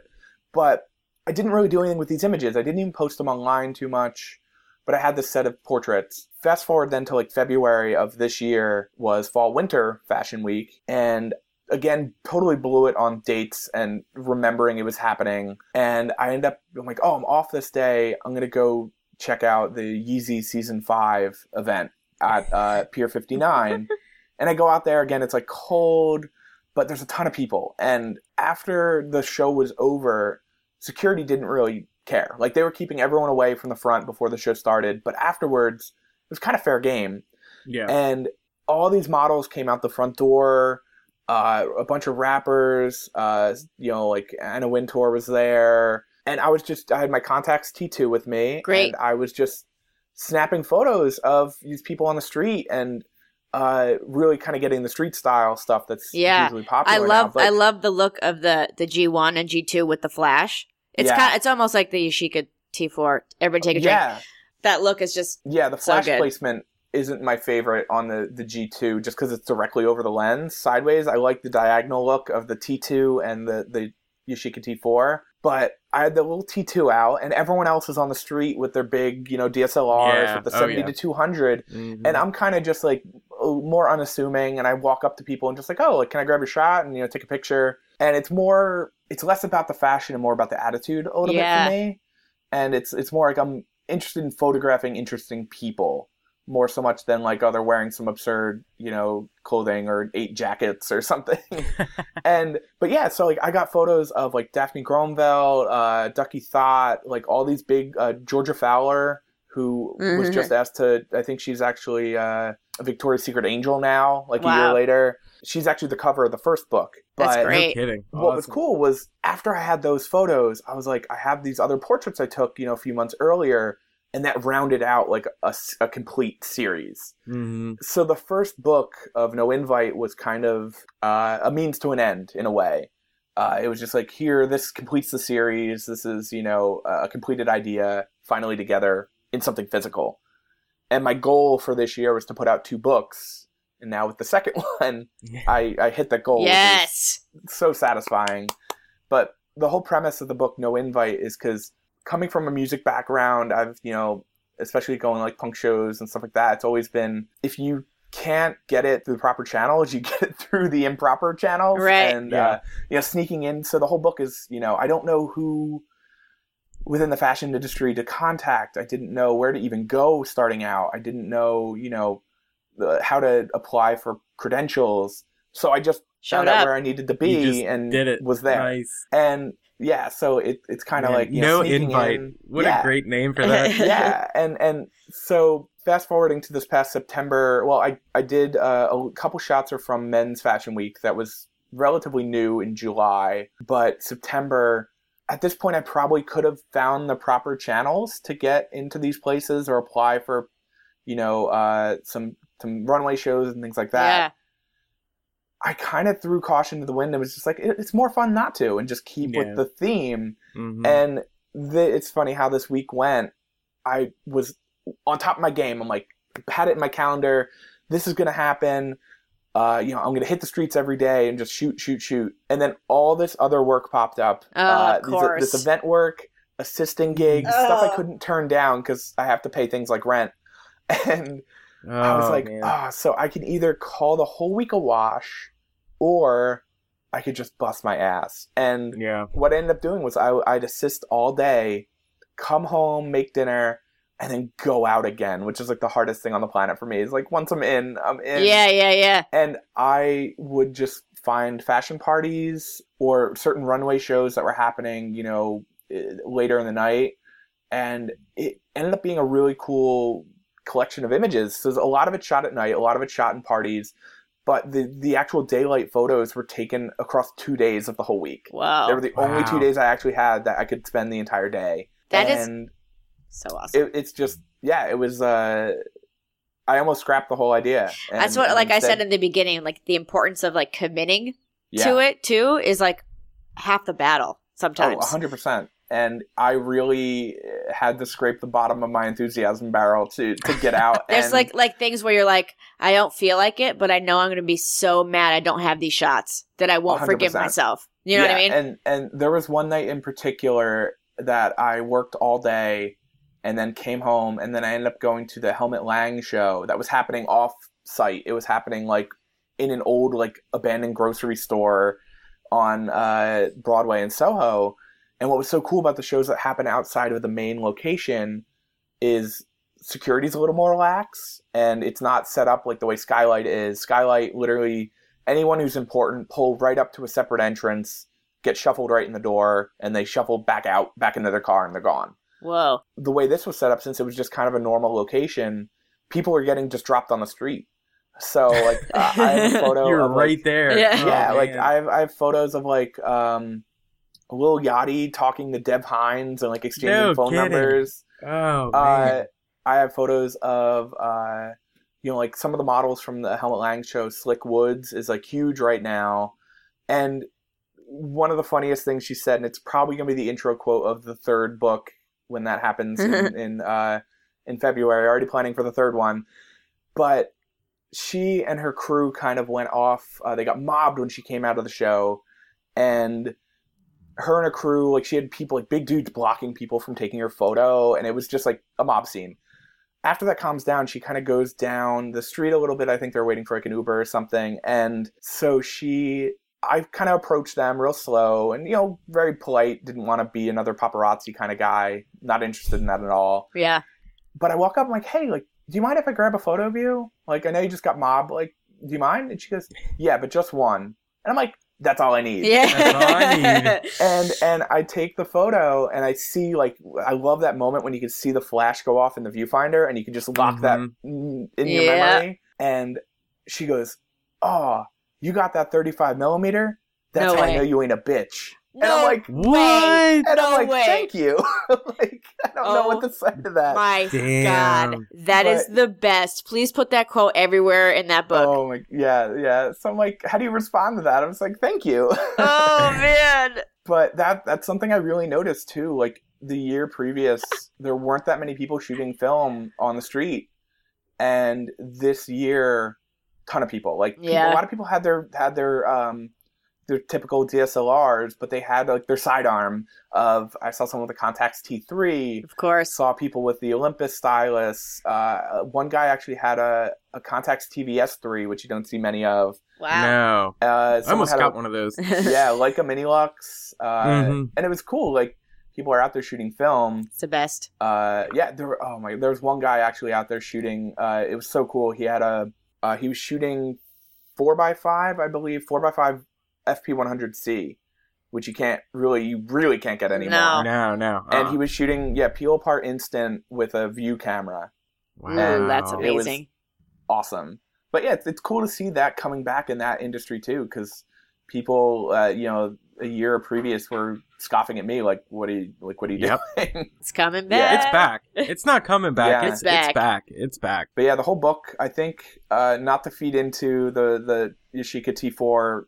But I didn't really do anything with these images. I didn't even post them online too much. But I had this set of portraits. Fast forward then to like February of this year was fall winter fashion week. And again, totally blew it on dates and remembering it was happening. And I end up, I'm like, oh, I'm off this day. I'm going to go check out the Yeezy season five event at uh, Pier 59. and I go out there again. It's like cold, but there's a ton of people. And after the show was over, security didn't really care. Like they were keeping everyone away from the front before the show started, but afterwards it was kind of fair game. Yeah. And all these models came out the front door. Uh, a bunch of rappers, uh, you know, like Anna Wintour was there, and I was just I had my Contax T2 with me, Great. and I was just snapping photos of these people on the street and uh, really kind of getting the street style stuff that's Yeah. usually popular. I now. love But- I love the look of the the G1 and G2 with the flash. It's Yeah. kind it's almost like the Yashica T4. Everybody take a drink. yeah, That look is just Yeah, the So flash good. placement isn't my favorite on the, the G2 just because it's directly over the lens. Sideways, I like the diagonal look of the T2 and the, the Yashica T4. But I had the little T2 out, and everyone else is on the street with their big, you know, DSLRs Yeah. with the Oh, 70 yeah. to 200. Mhm. And I'm kind of just like more unassuming, and I walk up to people and just like, oh, like, can I grab your shot and you know take a picture? And it's more, it's less about the fashion and more about the attitude a little Yeah. bit for me. And it's it's more like I'm interested in photographing interesting people more so much than like oh they're wearing some absurd you know clothing or eight jackets or something. and but yeah, so like I got photos of like Daphne Groeneveld, uh, Duckie Thot, like all these big uh, Georgia Fowler, who was Mhm. just asked to. I think she's actually uh, a Victoria's Secret angel now. Like a year later, she's actually the cover of the first book. That's But great. No kidding. what was cool was after I had those photos, I was like, I have these other portraits I took, you know, a few months earlier, and that rounded out like a complete series. Mhm. So the first book of No Invite was kind of uh, a means to an end in a way. Uh, it was just like here, this completes the series. This is you know a completed idea finally together in something physical. And my goal for this year was to put out two books. And now with the second one, I, I hit that goal. Yes. so satisfying. But the whole premise of the book No Invite is because coming from a music background, I've you know, especially going like punk shows and stuff like that. It's always been if you can't get it through the proper channels, you get it through the improper channels, Right. And Yeah. uh, you know, sneaking in. So the whole book is you know, I don't know who within the fashion industry to contact. I didn't know where to even go starting out. I didn't know you know the, how to apply for credentials. So I just Showed found out up. where I needed to be and did it. was there. Nice. And yeah, so it, it's kind of like you know, no sneaking invite. in. What yeah. a great name for that. yeah, and and so fast forwarding to this past September. Well, I I did uh, a couple shots are from Men's Fashion Week that was relatively new in July, but September. At this point, I probably could have found the proper channels to get into these places or apply for, you know, uh, some some runway shows and things like that. Yeah. I kind of threw caution to the wind and was just like, it, it's more fun not to and just keep Yeah. with the theme. Mhm. And the, it's funny how this week went. I was on top of my game. I'm like, had it in my calendar. This is going to happen. Uh, you know, I'm going to hit the streets every day and just shoot, shoot, shoot. And then all this other work popped up. Oh, uh, of these- course. this event work, assisting gigs, stuff I couldn't turn down because I have to pay things like rent. And I was Oh, like, man. ah, so I can either call the whole week a wash, or I could just bust my ass. And Yeah. what I ended up doing was I, I'd assist all day, come home, make dinner, and then go out again, which is like the hardest thing on the planet for me. Is like once I'm in, I'm in. yeah, yeah, yeah. And I would just find fashion parties or certain runway shows that were happening, you know, later in the night. And it ended up being a really cool collection of images. So a lot of it shot at night, a lot of it shot in parties, but the, the actual daylight photos were taken across two days of the whole week. Wow. They were the only two days I actually had that I could spend the entire day. That is and so awesome. it, it's just yeah, it was. uh I almost scrapped the whole idea. And- That's what, and like I said in the beginning, like the importance of like committing yeah. to it too is like half the battle sometimes. Oh, 100%. And I really uh, had to scrape the bottom of my enthusiasm barrel to, to get out. There's and, like like things where you're like, I don't feel like it, but I know I'm gonna be so mad I don't have these shots that I won't forgive 100%. myself. You know what I Yeah, mean? And, and there was one night in particular that I worked all day and then came home and then I ended up going to the Helmut Lang show that was happening off site. It was happening like in an old like abandoned grocery store on uh, Broadway in Soho. And what was so cool about the shows that happen outside of the main location is security's a little more lax and it's not set up like the way Skylight is. Skylight literally anyone who's important pull right up to a separate entrance, get shuffled right in the door, and they shuffle back out, back into their car, and they're gone. Whoa. The way this was set up, since it was just kind of a normal location, people are getting just dropped on the street. So like uh, I have a photo You're of like, right there. Yeah. Oh, yeah, like. I have I have photos of like um Lil Yachty talking to Dev Hynes and like exchanging No phone kidding. numbers. Oh man. Uh, I have photos of uh, you know like some of the models from the Helmut Lang show. Slick Woods is like huge right now, and one of the funniest things she said, and it's probably gonna be the intro quote of the third book when that happens in in, uh, in February. Already planning for the third one, but she and her crew kind of went off. Uh, they got mobbed when she came out of the show, and her and her crew, like she had people, like big dudes blocking people from taking her photo, and it was just like a mob scene. After that calms down, she kind of goes down the street a little bit. I think they're waiting for like an Uber or something, and so she. I kind of approached them real slow and, you know, very polite. Didn't want to be another paparazzi kind of guy. Not interested in that at all Yeah. but I walk up, I'm like, hey, like, do you mind if I grab a photo of you? Like, I know you just got mobbed. Like, do you mind? And she goes, yeah, but just one. And I'm like, that's all I need. Yeah. That's all I need. And and I take the photo and I see like I love that moment when you can see the flash go off in the viewfinder and you can just lock that Mhm. mm, in your Yeah. memory. And she goes, "Oh, you got that 35 millimeter? That's No how way. I know you ain't a bitch." And no I'm like, what? and No I'm like, way. thank you. like, I don't know Oh what to say to that. My Damn. God, that is But- the best. Please put that quote everywhere in that book. Oh my, yeah, yeah. So I'm like, how do you respond to that? I was like, thank you. Oh, man. but that that's something I really noticed too. Like the year previous, there weren't that many people shooting film on the street, and this year, ton of people. Like people, Yeah. a lot of people had their had their um their typical DSLRs, but they had like their sidearm of. I saw someone with a Contax T3. Of course. Saw people with the Olympus stylus. Uh, one guy actually had a, a Contax TVS3, which you don't see many of. Wow. No. Uh, I almost had a- got one of those. yeah, like a Minilux, uh, Mhm. and it was cool. Like people are out there shooting film. It's the best. Uh, yeah, there. Were, oh my, there was one guy actually out there shooting. Uh, it was so cool. He had a, uh, he was shooting four by five, I believe, four by five FP one hundred C, which you can't really, you really can't get anymore. No. No, no. And Uh, he was shooting, yeah, peel apart instant with a view camera. wow. Ooh, that's It was- amazing. awesome. But yeah, it's, it's cool to see that coming back in that industry too, because people, uh, you know, a year previous were scoffing at me like, "What are you like? What are you Yep. doing?" It's coming Yeah, back. It's back. It's not coming back. Yeah. It's, It's back. it's back. It's back. but yeah, the whole book, I think, uh, not to feed into the the Yashica T4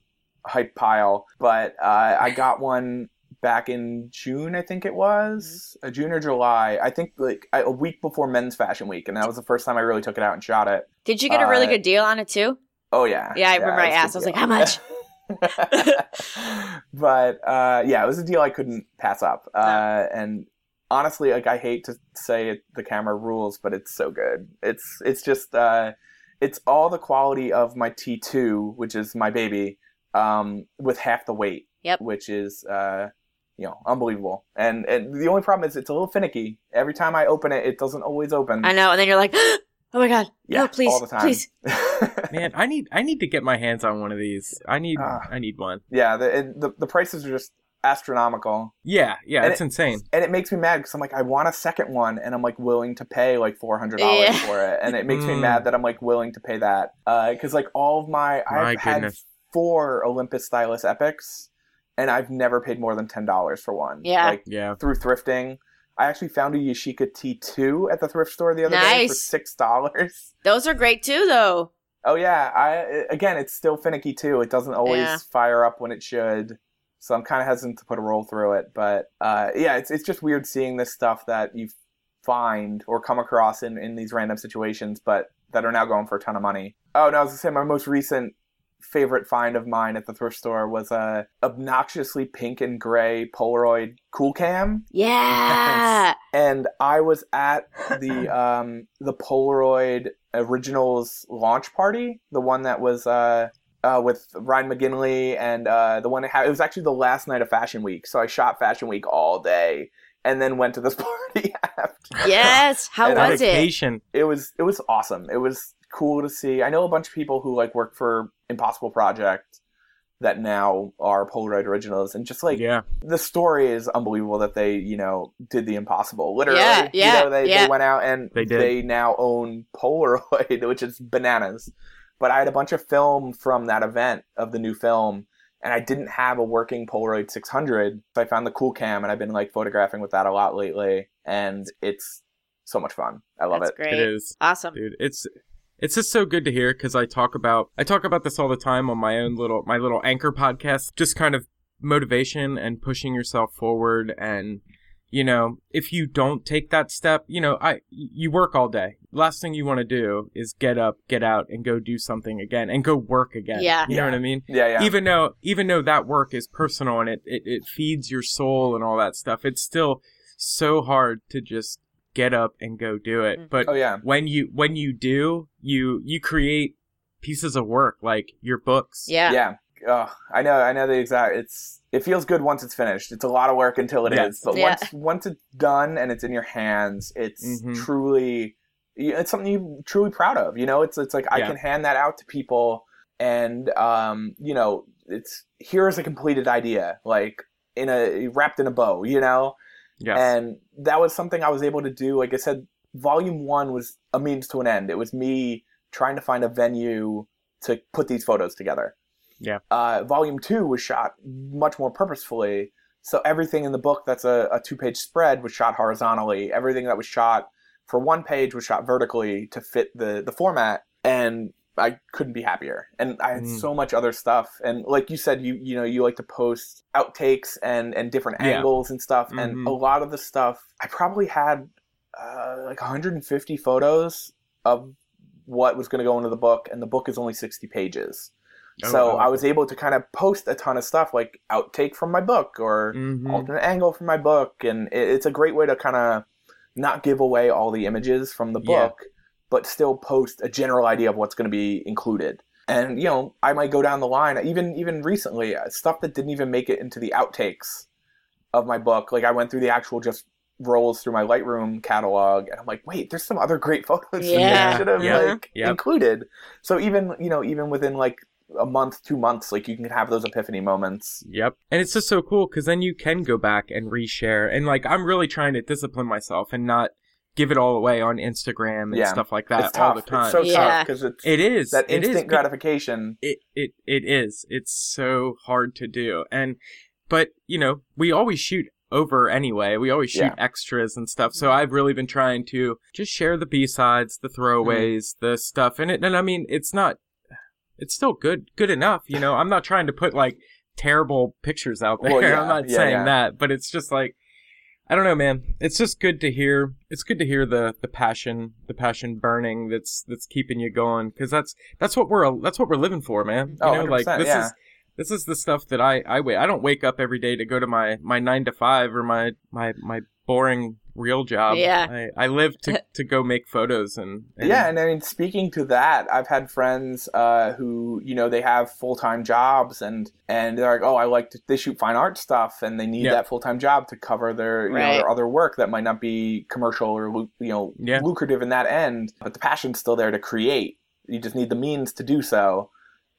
hype pile, but uh, I got one back in June, I think it was, uh, June or July. I think like a week before Men's Fashion Week, and that was the first time I really took it out and shot it. Did you get a really Uh, good deal on it too? Oh yeah, Yeah, I remember I asked. I was like, "How much?" but uh, yeah, it was a deal I couldn't pass up. Uh, and honestly, like I hate to say it, the camera rules, but it's so good. It's it's just uh, it's all the quality of my T2, which is my baby, um, with half the weight. Yep. Which is uh, you know unbelievable. And and the only problem is it's a little finicky. Every time I open it, it doesn't always open. I know, and then you're like, oh my god, Yeah, no, please, all the time. please. Man, I need I need to get my hands on one of these. I need Ah. I need one. yeah, the, and the the prices are just astronomical. Yeah, yeah, And it's insane. and it makes me mad because I'm like, I want a second one, and I'm like willing to pay like four hundred dollars Yeah. for it, and it makes me Mm. mad that I'm like willing to pay that because like all of my My I've had goodness. Four Olympus Stylus Epics, and I've never paid more than ten dollars for one. Yeah. like Yeah. through thrifting. I actually found a Yashica T2 at the thrift store the other day for six dollars. Those are great too, though. Oh yeah, I again, it's still finicky too. It doesn't always Yeah. fire up when it should. So I'm kind of hesitant to put a roll through it, but uh, yeah, it's it's just weird seeing this stuff that you find or come across in in these random situations, but that are now going for a ton of money. Oh no, I was gonna say my most recent favorite find of mine at the thrift store was a obnoxiously pink and gray Polaroid Cool Cam Yeah. and I was at the um, the Polaroid Originals launch party, the one that was uh, uh, with Ryan McGinley, and uh, the one that had, it was actually the last night of Fashion Week. So I shot Fashion Week all day, and then went to this party after. yes. How And I was it? It was it was awesome. It was cool to see. I know a bunch of people who like work for Impossible Project that now are Polaroid Originals, and just like yeah. the story is unbelievable that they, you know, did the impossible. Literally, Yeah, yeah, you know, they, yeah. they went out and They did. now own Polaroid, which is bananas. But I had a bunch of film from that event of the new film, and I didn't have a working Polaroid 600. So I found the Cool Cam, and I've been like photographing with that a lot lately, and it's so much fun. I love That's it. great. It is. Awesome. dude it's it's just so good to hear because i talk about i talk about this all the time on my own little my little anchor podcast just kind of motivation and pushing yourself forward and you know if you don't take that step you know i you work all day last thing you want to do is get up get out and go do something again and go work again Yeah. you know Yeah. what i mean Yeah, yeah. even though even though that work is personal and it, it it feeds your soul and all that stuff it's still so hard to just get up and go do it Mhm. but oh yeah. when you when you do you you create pieces of work like your books Yeah. Yeah. Ugh, I know. I know the exact. It's. It feels good once it's finished. It's a lot of work until it is, Yes. but Yeah. once once it's done and it's in your hands, it's Mhm. truly. It's something you're truly proud of. You know, it's it's like I can hand that out to people, and um, you know, it's here's a completed idea, like in a wrapped in a bow. You know, yes and that was something I was able to do. Like I said, volume one was a means to an end. It was me trying to find a venue to put these photos together. Yeah. Uh, volume two was shot much more purposefully. So everything in the book that's a, a two page spread was shot horizontally. Everything that was shot for one page was shot vertically to fit the, the format. And I couldn't be happier. And I had Mm. so much other stuff. And like you said, you you know, you like to post outtakes and, and different Yeah. angles and stuff. And Mhm. a lot of the stuff I probably had uh, like 150 photos of what was going to go into the book, and the book is only 60 pages. Oh, so wow. I was able to kind of post a ton of stuff like outtake from my book or Mhm. alternate angle from my book, and it, it's a great way to kind of not give away all the images from the Yeah. Book, but still post a general idea of what's going to be included. And you know, I might go down the line, even even recently, uh, stuff that didn't even make it into the outtakes of my book. Like I went through the actual just rolls through my Lightroom catalog, and I'm like, wait, there's some other great photos Yeah. that I should have Yeah. like Yep. included. So even you know, even within like a month, two months, like you can have those epiphany moments. Yep. And it's just so cool because then you can go back and reshare. And like, I'm really trying to discipline myself and not give it all away on Instagram and Yeah. stuff like that it's all tough. the time. It's so Yeah. tough because it's it is. that it instant is. gratification. It, it, it is. It's so hard to do. And, but, you know, we always shoot over anyway. We always shoot Yeah. extras and stuff. So I've really been trying to just share the B-sides, the throwaways, mm-hmm. the stuff. And it, and I mean, it's not, it's still good, good enough. You know, I'm not trying to put like terrible pictures out there. Well, yeah, I'm not yeah, saying yeah. that, but it's just like, I don't know, man. It's just good to hear. It's good to hear the the passion, the passion burning that's that's keeping you going. Because that's that's what we're that's what we're living for, man. You Oh, know, like 100%, this yeah. is this is the stuff that I I wait. I don't wake up every day to go to my my nine to five or my my my boring real job. Yeah. I, I live to, to go make photos and, and yeah, and I mean, speaking to that, I've had friends uh, who, you know, they have full time jobs, and and they're like, oh, I like to, they shoot fine art stuff, and they need Yeah. that full time job to cover their, you know, their other work that might not be commercial or you know Yeah. lucrative in that end, but the passion's still there to create. You just need the means to do so,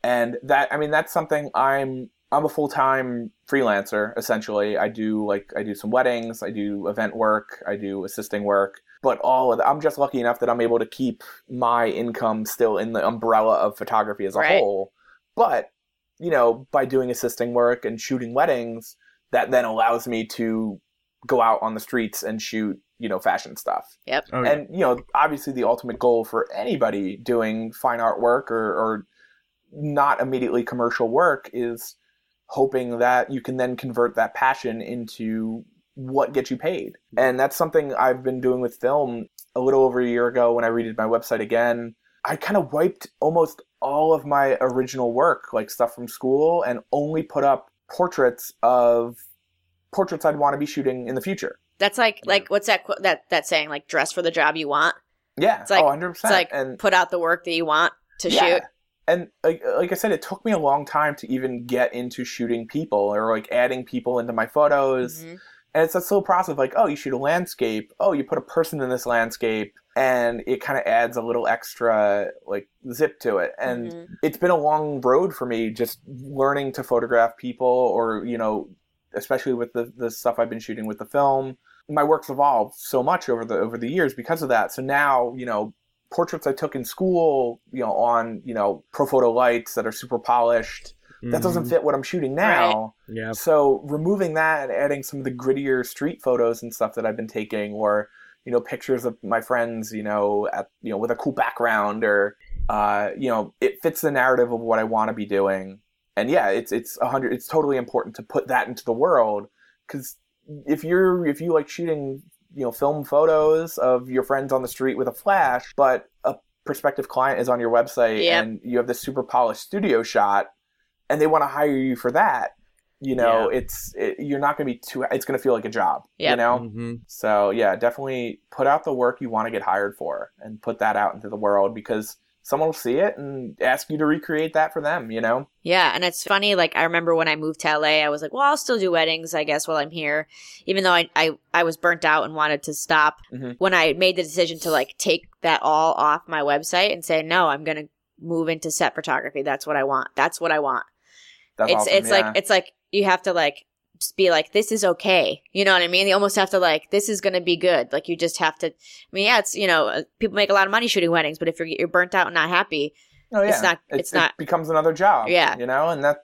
and that I mean, that's something I'm. I'm a full time freelancer essentially. I do like I do some weddings, I do event work, I do assisting work, but all of the, I'm just lucky enough that I'm able to keep my income still in the umbrella of photography as a Right. whole. But you know, by doing assisting work and shooting weddings, that then allows me to go out on the streets and shoot, you know, fashion stuff. oh, yeah. And you know, obviously, the ultimate goal for anybody doing fine art work or, or not immediately commercial work is hoping that you can then convert that passion into what gets you paid. Mm-hmm. And that's something I've been doing with film a little over a year ago when I redid my website again. I kind of wiped almost all of my original work, like stuff from school, and only put up portraits of portraits I'd want to be shooting in the future. That's like like what's that qu- that that saying like dress for the job you want. Yeah, It's like- oh, 100%. It's like and put out the work that you want to Yeah. shoot. And like, like I said, it took me a long time to even get into shooting people or like adding people into my photos. Mhm. And it's a slow process of like, oh, you shoot a landscape. Oh, you put a person in this landscape. And it kind of adds a little extra like zip to it. And Mhm. it's been a long road for me just learning to photograph people or, you know, especially with the, the stuff I've been shooting with the film. My work's evolved so much over the over the years because of that. So now, you know, portraits I took in school, you know, on, you know, Profoto lights that are super polished, that doesn't Mhm. fit what I'm shooting now. Yeah. So removing that and adding some of the grittier street photos and stuff that I've been taking, or you know pictures of my friends, you know, at you know with a cool background, or uh, you know, it fits the narrative of what I want to be doing. And yeah, it's it's a hundred. It's totally important to put that into the world because if you're if you like shooting you know film photos of your friends on the street with a flash, but a prospective client is on your website Yep. and you have this super polished studio shot and they want to hire you for that you know it's it, you're not going to be too it's going to feel like a job you Yep. know Mhm. so yeah definitely put out the work you want to get hired for and put that out into the world because someone will see it and ask you to recreate that for them you know Yeah, and it's funny. Like I remember when I moved to LA, I was like, "Well, I'll still do weddings, I guess, while I'm here," even though I I, I was burnt out and wanted to stop. Mhm. When I made the decision to like take that all off my website and say, "No, I'm gonna move into set photography. That's what I want. That's what I want." that's it's awesome, it's yeah. like it's like you have to like be like, "This is okay." You know what I mean? You almost have to like, "This is gonna be good." Like you just have to. I mean, yeah, it's you know, uh, people make a lot of money shooting weddings, but if you're you're burnt out and not happy, oh, yeah. it's not- It- it's it not- becomes another job Yeah. you know and that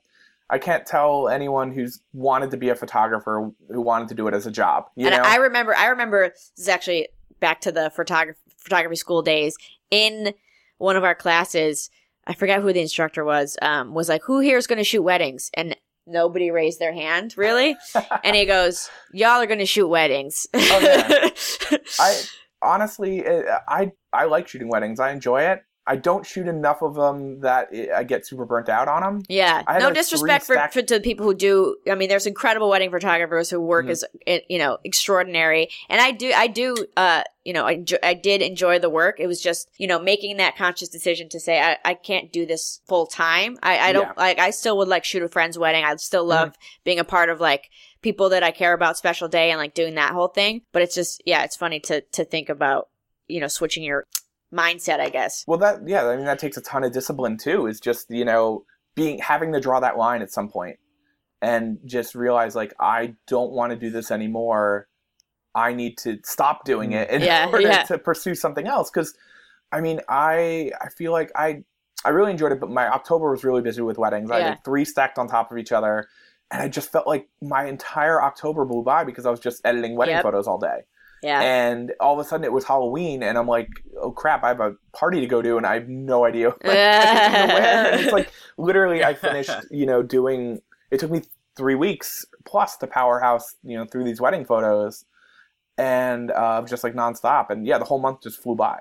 i can't tell anyone who's wanted to be a photographer who wanted to do it as a job you and know I remember, I remember this is actually back to the photography photography school days. In one of our classes, I forgot who the instructor was. Um, was like, "Who here is going to shoot weddings?" And nobody raised their hand, really. and he goes, "Y'all are going to shoot weddings." Oh, yeah. I honestly, uh, I I like shooting weddings. I enjoy it. I don't shoot enough of them that it, I get super burnt out on them. Yeah, no disrespect for, stack- for to the people who do. I mean, there's incredible wedding photographers who work Mhm. as you know extraordinary, and I do, I do, uh, you know, I, enjo- I did enjoy the work. It was just you know making that conscious decision to say I, I can't do this full time. I, I don't Yeah. like. I still would like shoot a friend's wedding. I still love being a part of like people that I care about, special day, and like doing that whole thing. But it's just yeah, it's funny to to think about you know switching your mindset. I guess. Well, that yeah, I mean that takes a ton of discipline too. Is just you know being having to draw that line at some point and just realize like I don't want to do this anymore. I need to stop doing mm. it in Yeah, order yeah. to pursue something else. Because I mean, I I feel like I I really enjoyed it, but my October was really busy with weddings. Yeah. I Yeah. had three stacked on top of each other, and I just felt like my entire October blew by because I was just editing wedding Yep. photos all day. Yeah. And all of a sudden it was Halloween, and I'm like, oh crap, I have a party to go to, and I have no idea like, wear. It's like literally, I finished, you know, doing. It took me three weeks plus to powerhouse, you know, through these wedding photos, and uh, just like nonstop. And yeah, the whole month just flew by.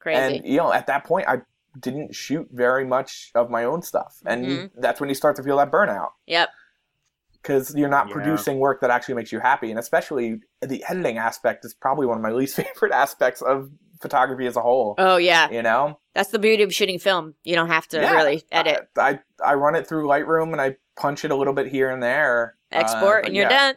Crazy. And you know, at that point, I didn't shoot very much of my own stuff, and Mhm. that's when you start to feel that burnout yep. Because you're not Yeah. producing work that actually makes you happy. And especially the editing aspect is probably one of my least favorite aspects of photography as a whole. Oh yeah, You know, that's the beauty of shooting film. You don't have to Yeah. really edit, I, I I run it through Lightroom and I punch it a little bit here and there. Uh, export, but and you're yeah. done.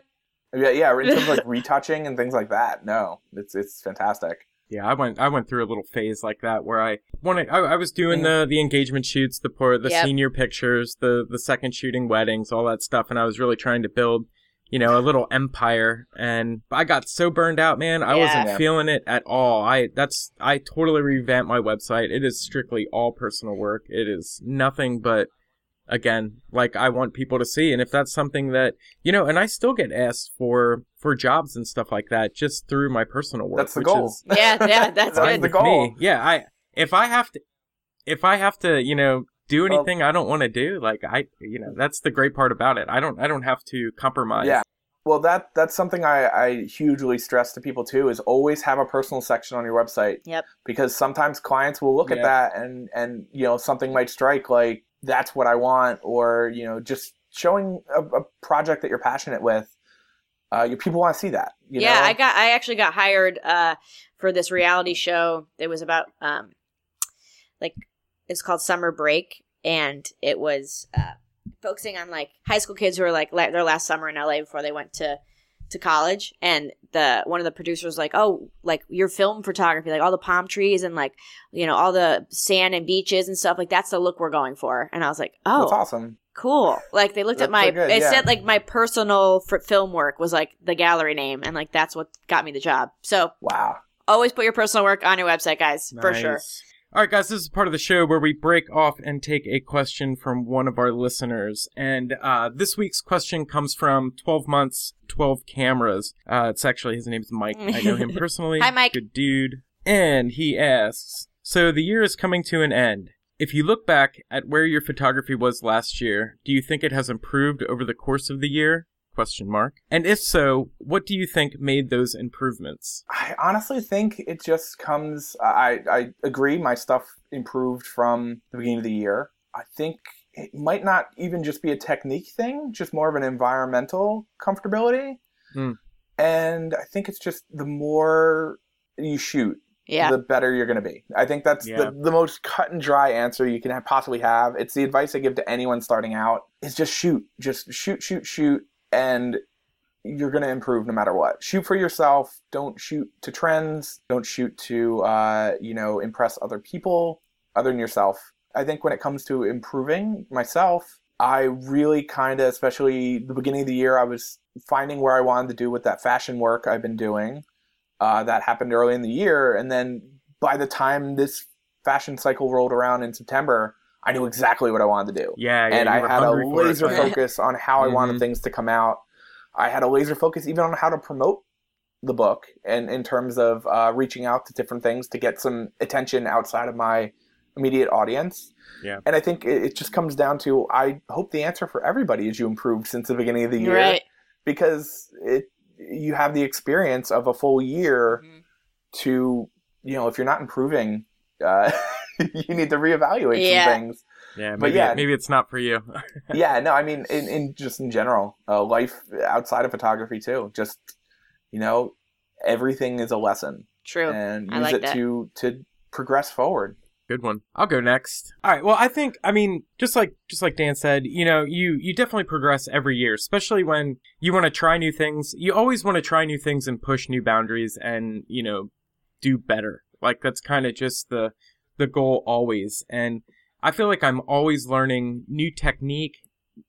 Yeah, yeah. In terms of like retouching and things like that, no, it's it's fantastic. Yeah, I went I went through a little phase like that where I wanted I, I was doing Mm. the the engagement shoots, the por- the Yep. senior pictures, the the second shooting weddings, all that stuff, and I was really trying to build, you know, a little empire. And I got so burned out, man. I Yeah. wasn't feeling it at all. I that's I totally revamped my website. It is strictly all personal work. It is nothing but again like i want people to see and if that's something that you know and i still get asked for for jobs and stuff like that just through my personal work That's the which goal. is Yeah, yeah, that's That's good. the goal. me. Yeah, I if I have to if I have to, you know, do Well- anything I don't want to do, like I you know, that's the great part about it. I don't I don't have to compromise. Yeah. Well, that that's something I, I hugely stress to people too. Is always have a personal section on your website. Yep. Because sometimes clients will look at that and and you know something might strike like that's what I want, or you know just showing a, a project that you're passionate with. Uh, your people want to see that. You yeah, know? I got I actually got hired uh for this reality show. It was about um like it's called Summer Break and it was uh focusing on like high school kids who were like la- their last summer in LA before they went to to college and the one of the producers was like oh like your film photography like all the palm trees and like you know all the sand and beaches and stuff like that's the look we're going for and i was like oh That's awesome. cool. Like they looked at my, so good, it yeah. said like my personal f- film work was like the gallery name, and like that's what got me the job. So Wow. always put your personal work on your website, guys, for sure. All right, guys, this is part of the show where we break off and take a question from one of our listeners. And uh, this week's question comes from 12 Months, 12 Cameras. Uh, it's actually, his name's Mike. I know him personally. Hi, Mike. Good dude. And he asks So the year is coming to an end. If you look back at where your photography was last year, do you think it has improved over the course of the year? Question mark. And if so, what do you think made those improvements? I honestly think it just comes. I I agree. My stuff improved from the beginning of the year. I think it might not even just be a technique thing, just more of an environmental comfortability. Hmm. And I think it's just the more you shoot, Yeah, the better you're going to be. I think that's Yeah. the, the most cut and dry answer you can have, possibly have. It's the advice I give to anyone starting out is just shoot, just shoot, shoot, shoot, and you're going to improve no matter what. Shoot for yourself. Don't shoot to trends. Don't shoot to, uh, you know, impress other people other than yourself. I think when it comes to improving myself, I really kind of, especially the beginning of the year, I was finding where I wanted to do with that fashion work I've been doing. Uh, that happened early in the year, and then by the time this fashion cycle rolled around in September, I knew exactly what I wanted to do, Yeah, yeah and I had a hungry for it, laser right? focus on how I wanted Mhm. things to come out. I had a laser focus even on how to promote the book, and in terms of uh, reaching out to different things to get some attention outside of my immediate audience. Yeah. And I think it, it just comes down to I hope the answer for everybody is you improved since the beginning of the year right. because it you have the experience of a full year Mhm. to you know if you're not improving uh, you need to reevaluate Yeah. some things Yeah, But maybe, yeah. maybe it's not for you. yeah no i mean in, in just in general uh, life outside of photography too just you know everything is a lesson True. and I use like it that. to to progress forward Good one. I'll go next. All right. Well, I think I mean just like just like Dan said, you know, you you definitely progress every year, especially when you want to try new things. You always want to try new things and push new boundaries and, you know, do better. Like that's kind of just the the goal always. And I feel like I'm always learning new technique,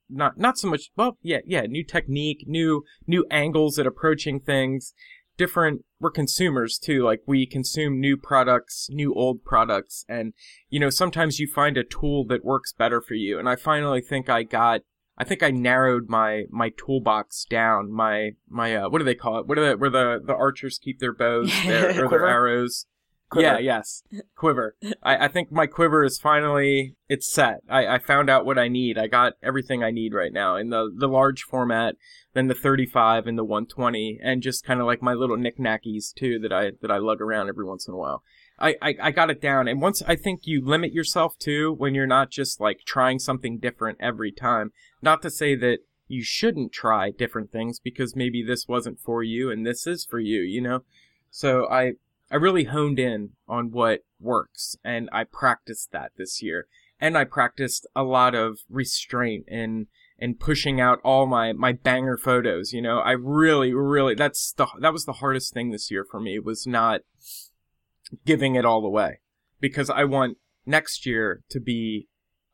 not not so much well, yeah, yeah, new technique, new new angles at approaching things. Different we're consumers too like we consume new products new old products. And you know sometimes you find a tool that works better for you. And i finally think i got i think i narrowed my my toolbox down. My my uh what do they call it? What are the where the the archers keep their bows their, or their arrows Quiver. yeah yes. Quiver. I, I think my quiver is finally it's set. I, I found out what i need. I got everything i need right now in the the large format then the 35 and the 120 and just kind of like my little knickknackies too that i that i lug around every once in a while. I, I i got it down and once i think you limit yourself too when you're not just like trying something different every time. Not to say that you shouldn't try different things because maybe this wasn't for you and this is for you, you know? So I I really honed in on what works and I practiced that this year. And I practiced a lot of restraint and and pushing out all my my banger photos, you know. I really really that's the that was the hardest thing this year for me was not giving it all away because I want next year to be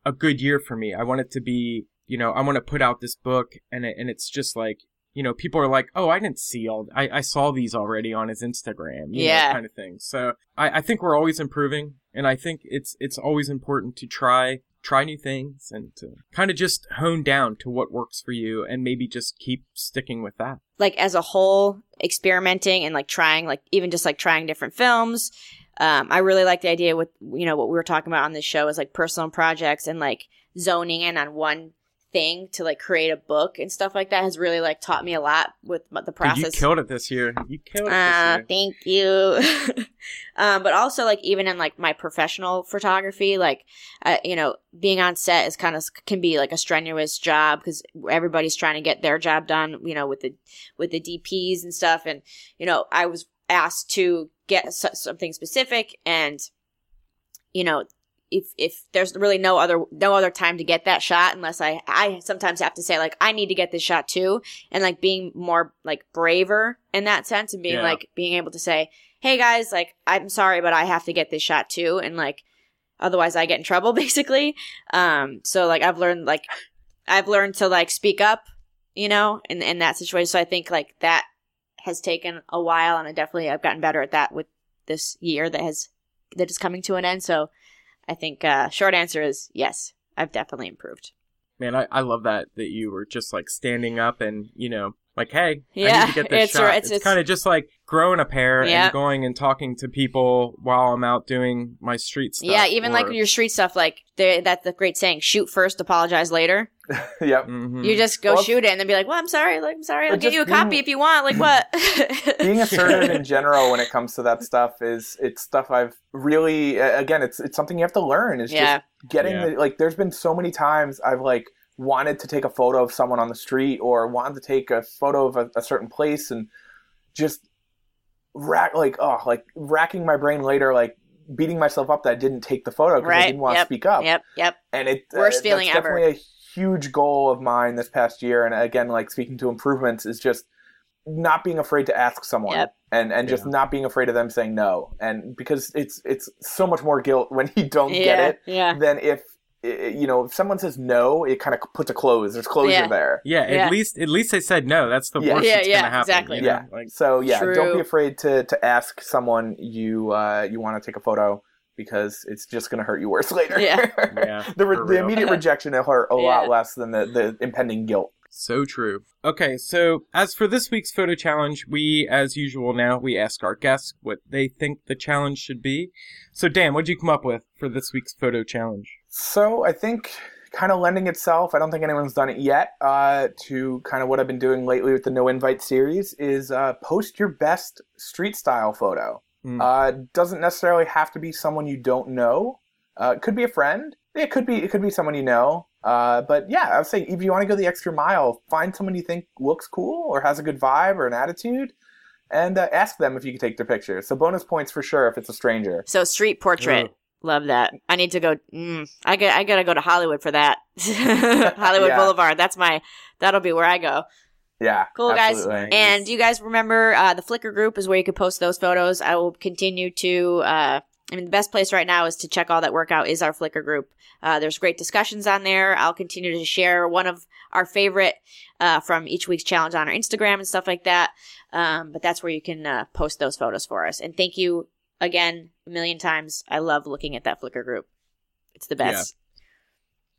a good year for me. I want it to be, you know, I want to put out this book and it, and it's just like, you know, people are like, oh, I didn't see all, I, I saw these already on his Instagram, yeah, know, kind of thing. So I, I think we're always improving, and I think it's it's always important to try try new things and to kind of just hone down to what works for you and maybe just keep sticking with that. Like as a whole, experimenting and like trying, like even just like trying different films. Um, I really like the idea with you know what we were talking about on this show is like personal projects and like zoning in on one thing to like create a book and stuff like that has really like taught me a lot with the process. You killed it this year. You killed it uh, Thank you. um, but also like even in like my professional photography, like uh, you know, being on set is kind of can be like a strenuous job because everybody's trying to get their job done. You know, with the with the DPs and stuff, and you know, I was asked to get something specific and you know if if there's really no other no other time to get that shot unless I I sometimes have to say like I need to get this shot too. And like being more like braver in that sense and being yeah. like being able to say hey guys like I'm sorry but I have to get this shot too. And like otherwise I get in trouble basically. Um so like I've learned like I've learned to like speak up you know in in that situation. So I think like that has taken a while and I definitely I've gotten better at that with this year that has that is coming to an end. So I think uh, short answer is yes. I've definitely improved. Man, I, I love that that you were just like standing up and you know like hey yeah, I need to get this it's, shot. It's, it's, it's kind of just like growing a pair yeah. and going and talking to people while I'm out doing my street stuff. Yeah, even or... like your street stuff, like that's the great saying: shoot first, apologize later. yep. Mm-hmm. You just go well, shoot it and then be like, "Well, I'm sorry. Like, I'm sorry. I'll give you a being, copy if you want." Like, what? being assertive in general when it comes to that stuff is it's stuff I've really again it's it's something you have to learn. Is yeah. just getting yeah. the, like. There's been so many times I've like wanted to take a photo of someone on the street or wanted to take a photo of a, a certain place and just rack like oh like racking my brain later like beating myself up that I didn't take the photo because right. I didn't want yep. to speak up. Yep, yep. And it worst uh, feeling that's ever. Definitely a huge goal of mine this past year, and again, like speaking to improvements is just not being afraid to ask someone yep. and and just yeah. not being afraid of them saying no and because it's it's so much more guilt when you don't yeah, get it yeah. than if you know if someone says no it kind of puts a close there's closure yeah. there yeah at least at least they said no that's the worst yeah, that's yeah, gonna happen exactly you know? yeah like, so yeah True. don't be afraid to to ask someone you uh you want to take a photo because it's just going to hurt you worse later. Yeah. yeah the, re- the immediate rejection will hurt a yeah. lot less than the, the impending guilt. So true. Okay, so as for this week's photo challenge, we, as usual now, we ask our guests what they think the challenge should be. So, Dan, what did you come up with for this week's photo challenge? So, I think kind of lending itself, I don't think anyone's done it yet, uh, to kind of what I've been doing lately with the No Invite series is uh, post your best street style photo. Mm. Uh, doesn't necessarily have to be someone you don't know. Uh, it could be a friend. It could be it could be someone you know. Uh, but yeah, I would say if you want to go the extra mile, find someone you think looks cool or has a good vibe or an attitude, and uh, ask them if you can take their picture. So bonus points for sure if it's a stranger. So street portrait. Love that. I need to go. Mm, I got. I gotta go to Hollywood for that. Hollywood yeah. Boulevard. That's my. That'll be where I go. Yeah. Cool, absolutely. guys. And you guys remember uh, the Flickr group is where you can post those photos. I will continue to. Uh, I mean, the best place right now is to check all that work out is our Flickr group. Uh, there's great discussions on there. I'll continue to share one of our favorite uh, from each week's challenge on our Instagram and stuff like that. Um, but that's where you can uh, post those photos for us. And thank you again a million times. I love looking at that Flickr group. It's the best. Yeah.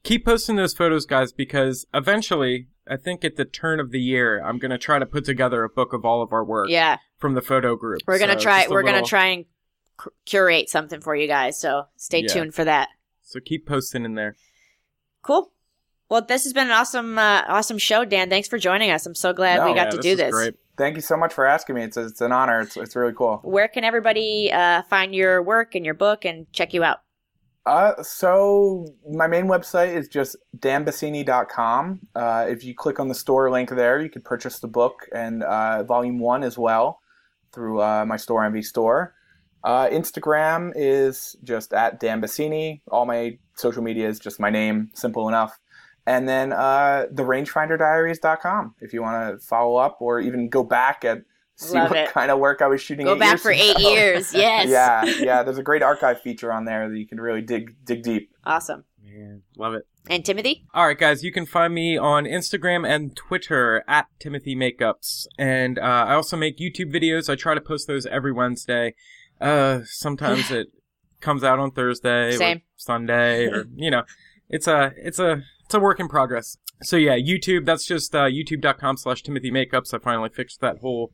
Keep posting those photos, guys, because eventually I think at the turn of the year, I'm gonna try to put together a book of all of our work. Yeah. From the photo group. We're gonna so try. We're little... gonna try and curate something for you guys. So stay yeah. tuned for that. So keep posting in there. Cool. Well, this has been an awesome, uh, awesome show, Dan. Thanks for joining us. I'm so glad no, we got yeah, to this do this. Great. Thank you so much for asking me. It's, it's an honor. It's, it's really cool. Where can everybody uh, find your work and your book and check you out? Uh, so my main website is just danbassini.com. Uh, if you click on the store link there, you can purchase the book and uh, volume one as well through uh, my Storenvy store. Uh, Instagram is just at danbassini. All my social media is just my name, simple enough. And then uh, the rangefinderdiaries.com if you want to follow up or even go back and see Love what it. kind of work I was shooting. Go eight back years for eight years. Yes. yeah, yeah. There's a great archive feature on there that you can really dig dig deep. Awesome. Man, love it. And Timothy? All right, guys, you can find me on Instagram and Twitter at Timothy Makeups, and uh, I also make YouTube videos. I try to post those every Wednesday. Uh, sometimes it comes out on Thursday, Same. or Sunday, or you know, it's a it's a it's a work in progress. So yeah, YouTube. That's just uh, YouTube.com/slash Timothy Makeups. I finally fixed that whole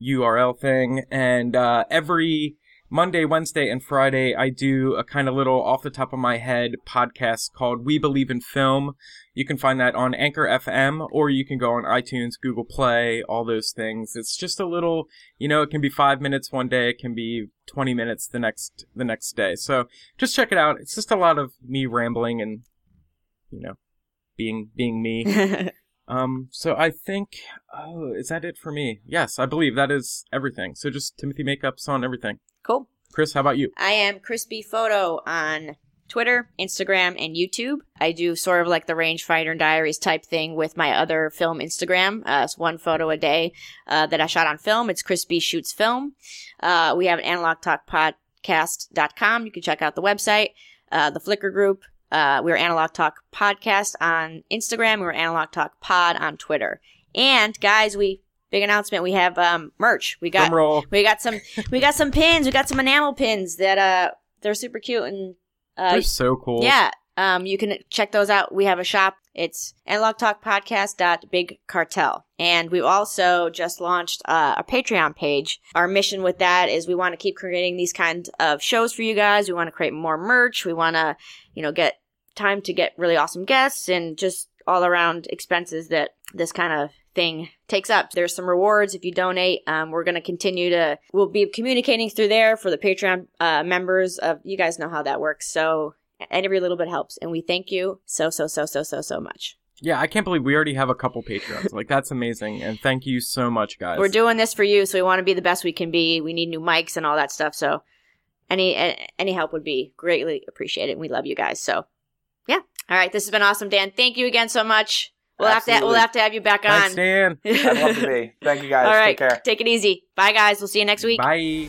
URL thing, and uh, every Monday, Wednesday, and Friday, I do a kind of little off the top of my head podcast called We Believe in Film. You can find that on Anchor FM, or you can go on iTunes, Google Play, all those things. It's just a little, you know, it can be five minutes one day, it can be 20 minutes the next, the next day. So just check it out. It's just a lot of me rambling and, you know, being, being me. Um, so I think, oh, is that it for me? Yes, I believe that is everything. So just Timothy Makeups on everything. cool. Chris, how about you? I am Crispy Photo on Twitter, Instagram, and YouTube. I do sort of like the Rangefinder and Diaries type thing with my other film Instagram. Uh, it's one photo a day uh, that I shot on film. It's Crispy Shoots Film. Uh, we have an Analog Talk Podcast.com. You can check out the website, uh, the Flickr group. Uh, we're Analog Talk Podcast on Instagram. We're Analog Talk Pod on Twitter. And guys, we big announcement. We have um, merch. We got we got some we got some pins. We got some enamel pins that uh they're super cute and uh They're so cool. yeah. Um you can check those out. We have a shop. It's analogtalkpodcast.big cartel. And we've also just launched uh, a Patreon page. Our mission with that is we want to keep creating these kinds of shows for you guys. We want to create more merch. We want to, you know, get time to get really awesome guests and just all around expenses that this kind of thing takes up. There's some rewards if you donate. Um, we're going to continue to, we'll be communicating through there for the Patreon uh, members of, you guys know how that works. So every little bit helps. And we thank you so, so, so, so, so, so much. Yeah, I can't believe we already have a couple Patreons. like, that's amazing. And thank you so much, guys. We're doing this for you. So we want to be the best we can be. We need new mics and all that stuff. So any, any help would be greatly appreciated. We love you guys. So yeah. All right. This has been awesome, Dan. Thank you again so much. We'll have to, we'll have to have you back Thanks, on. Dan. I'd love to be. Thank you guys. All right. Take care. Take it easy. Bye, guys. We'll see you next week. Bye.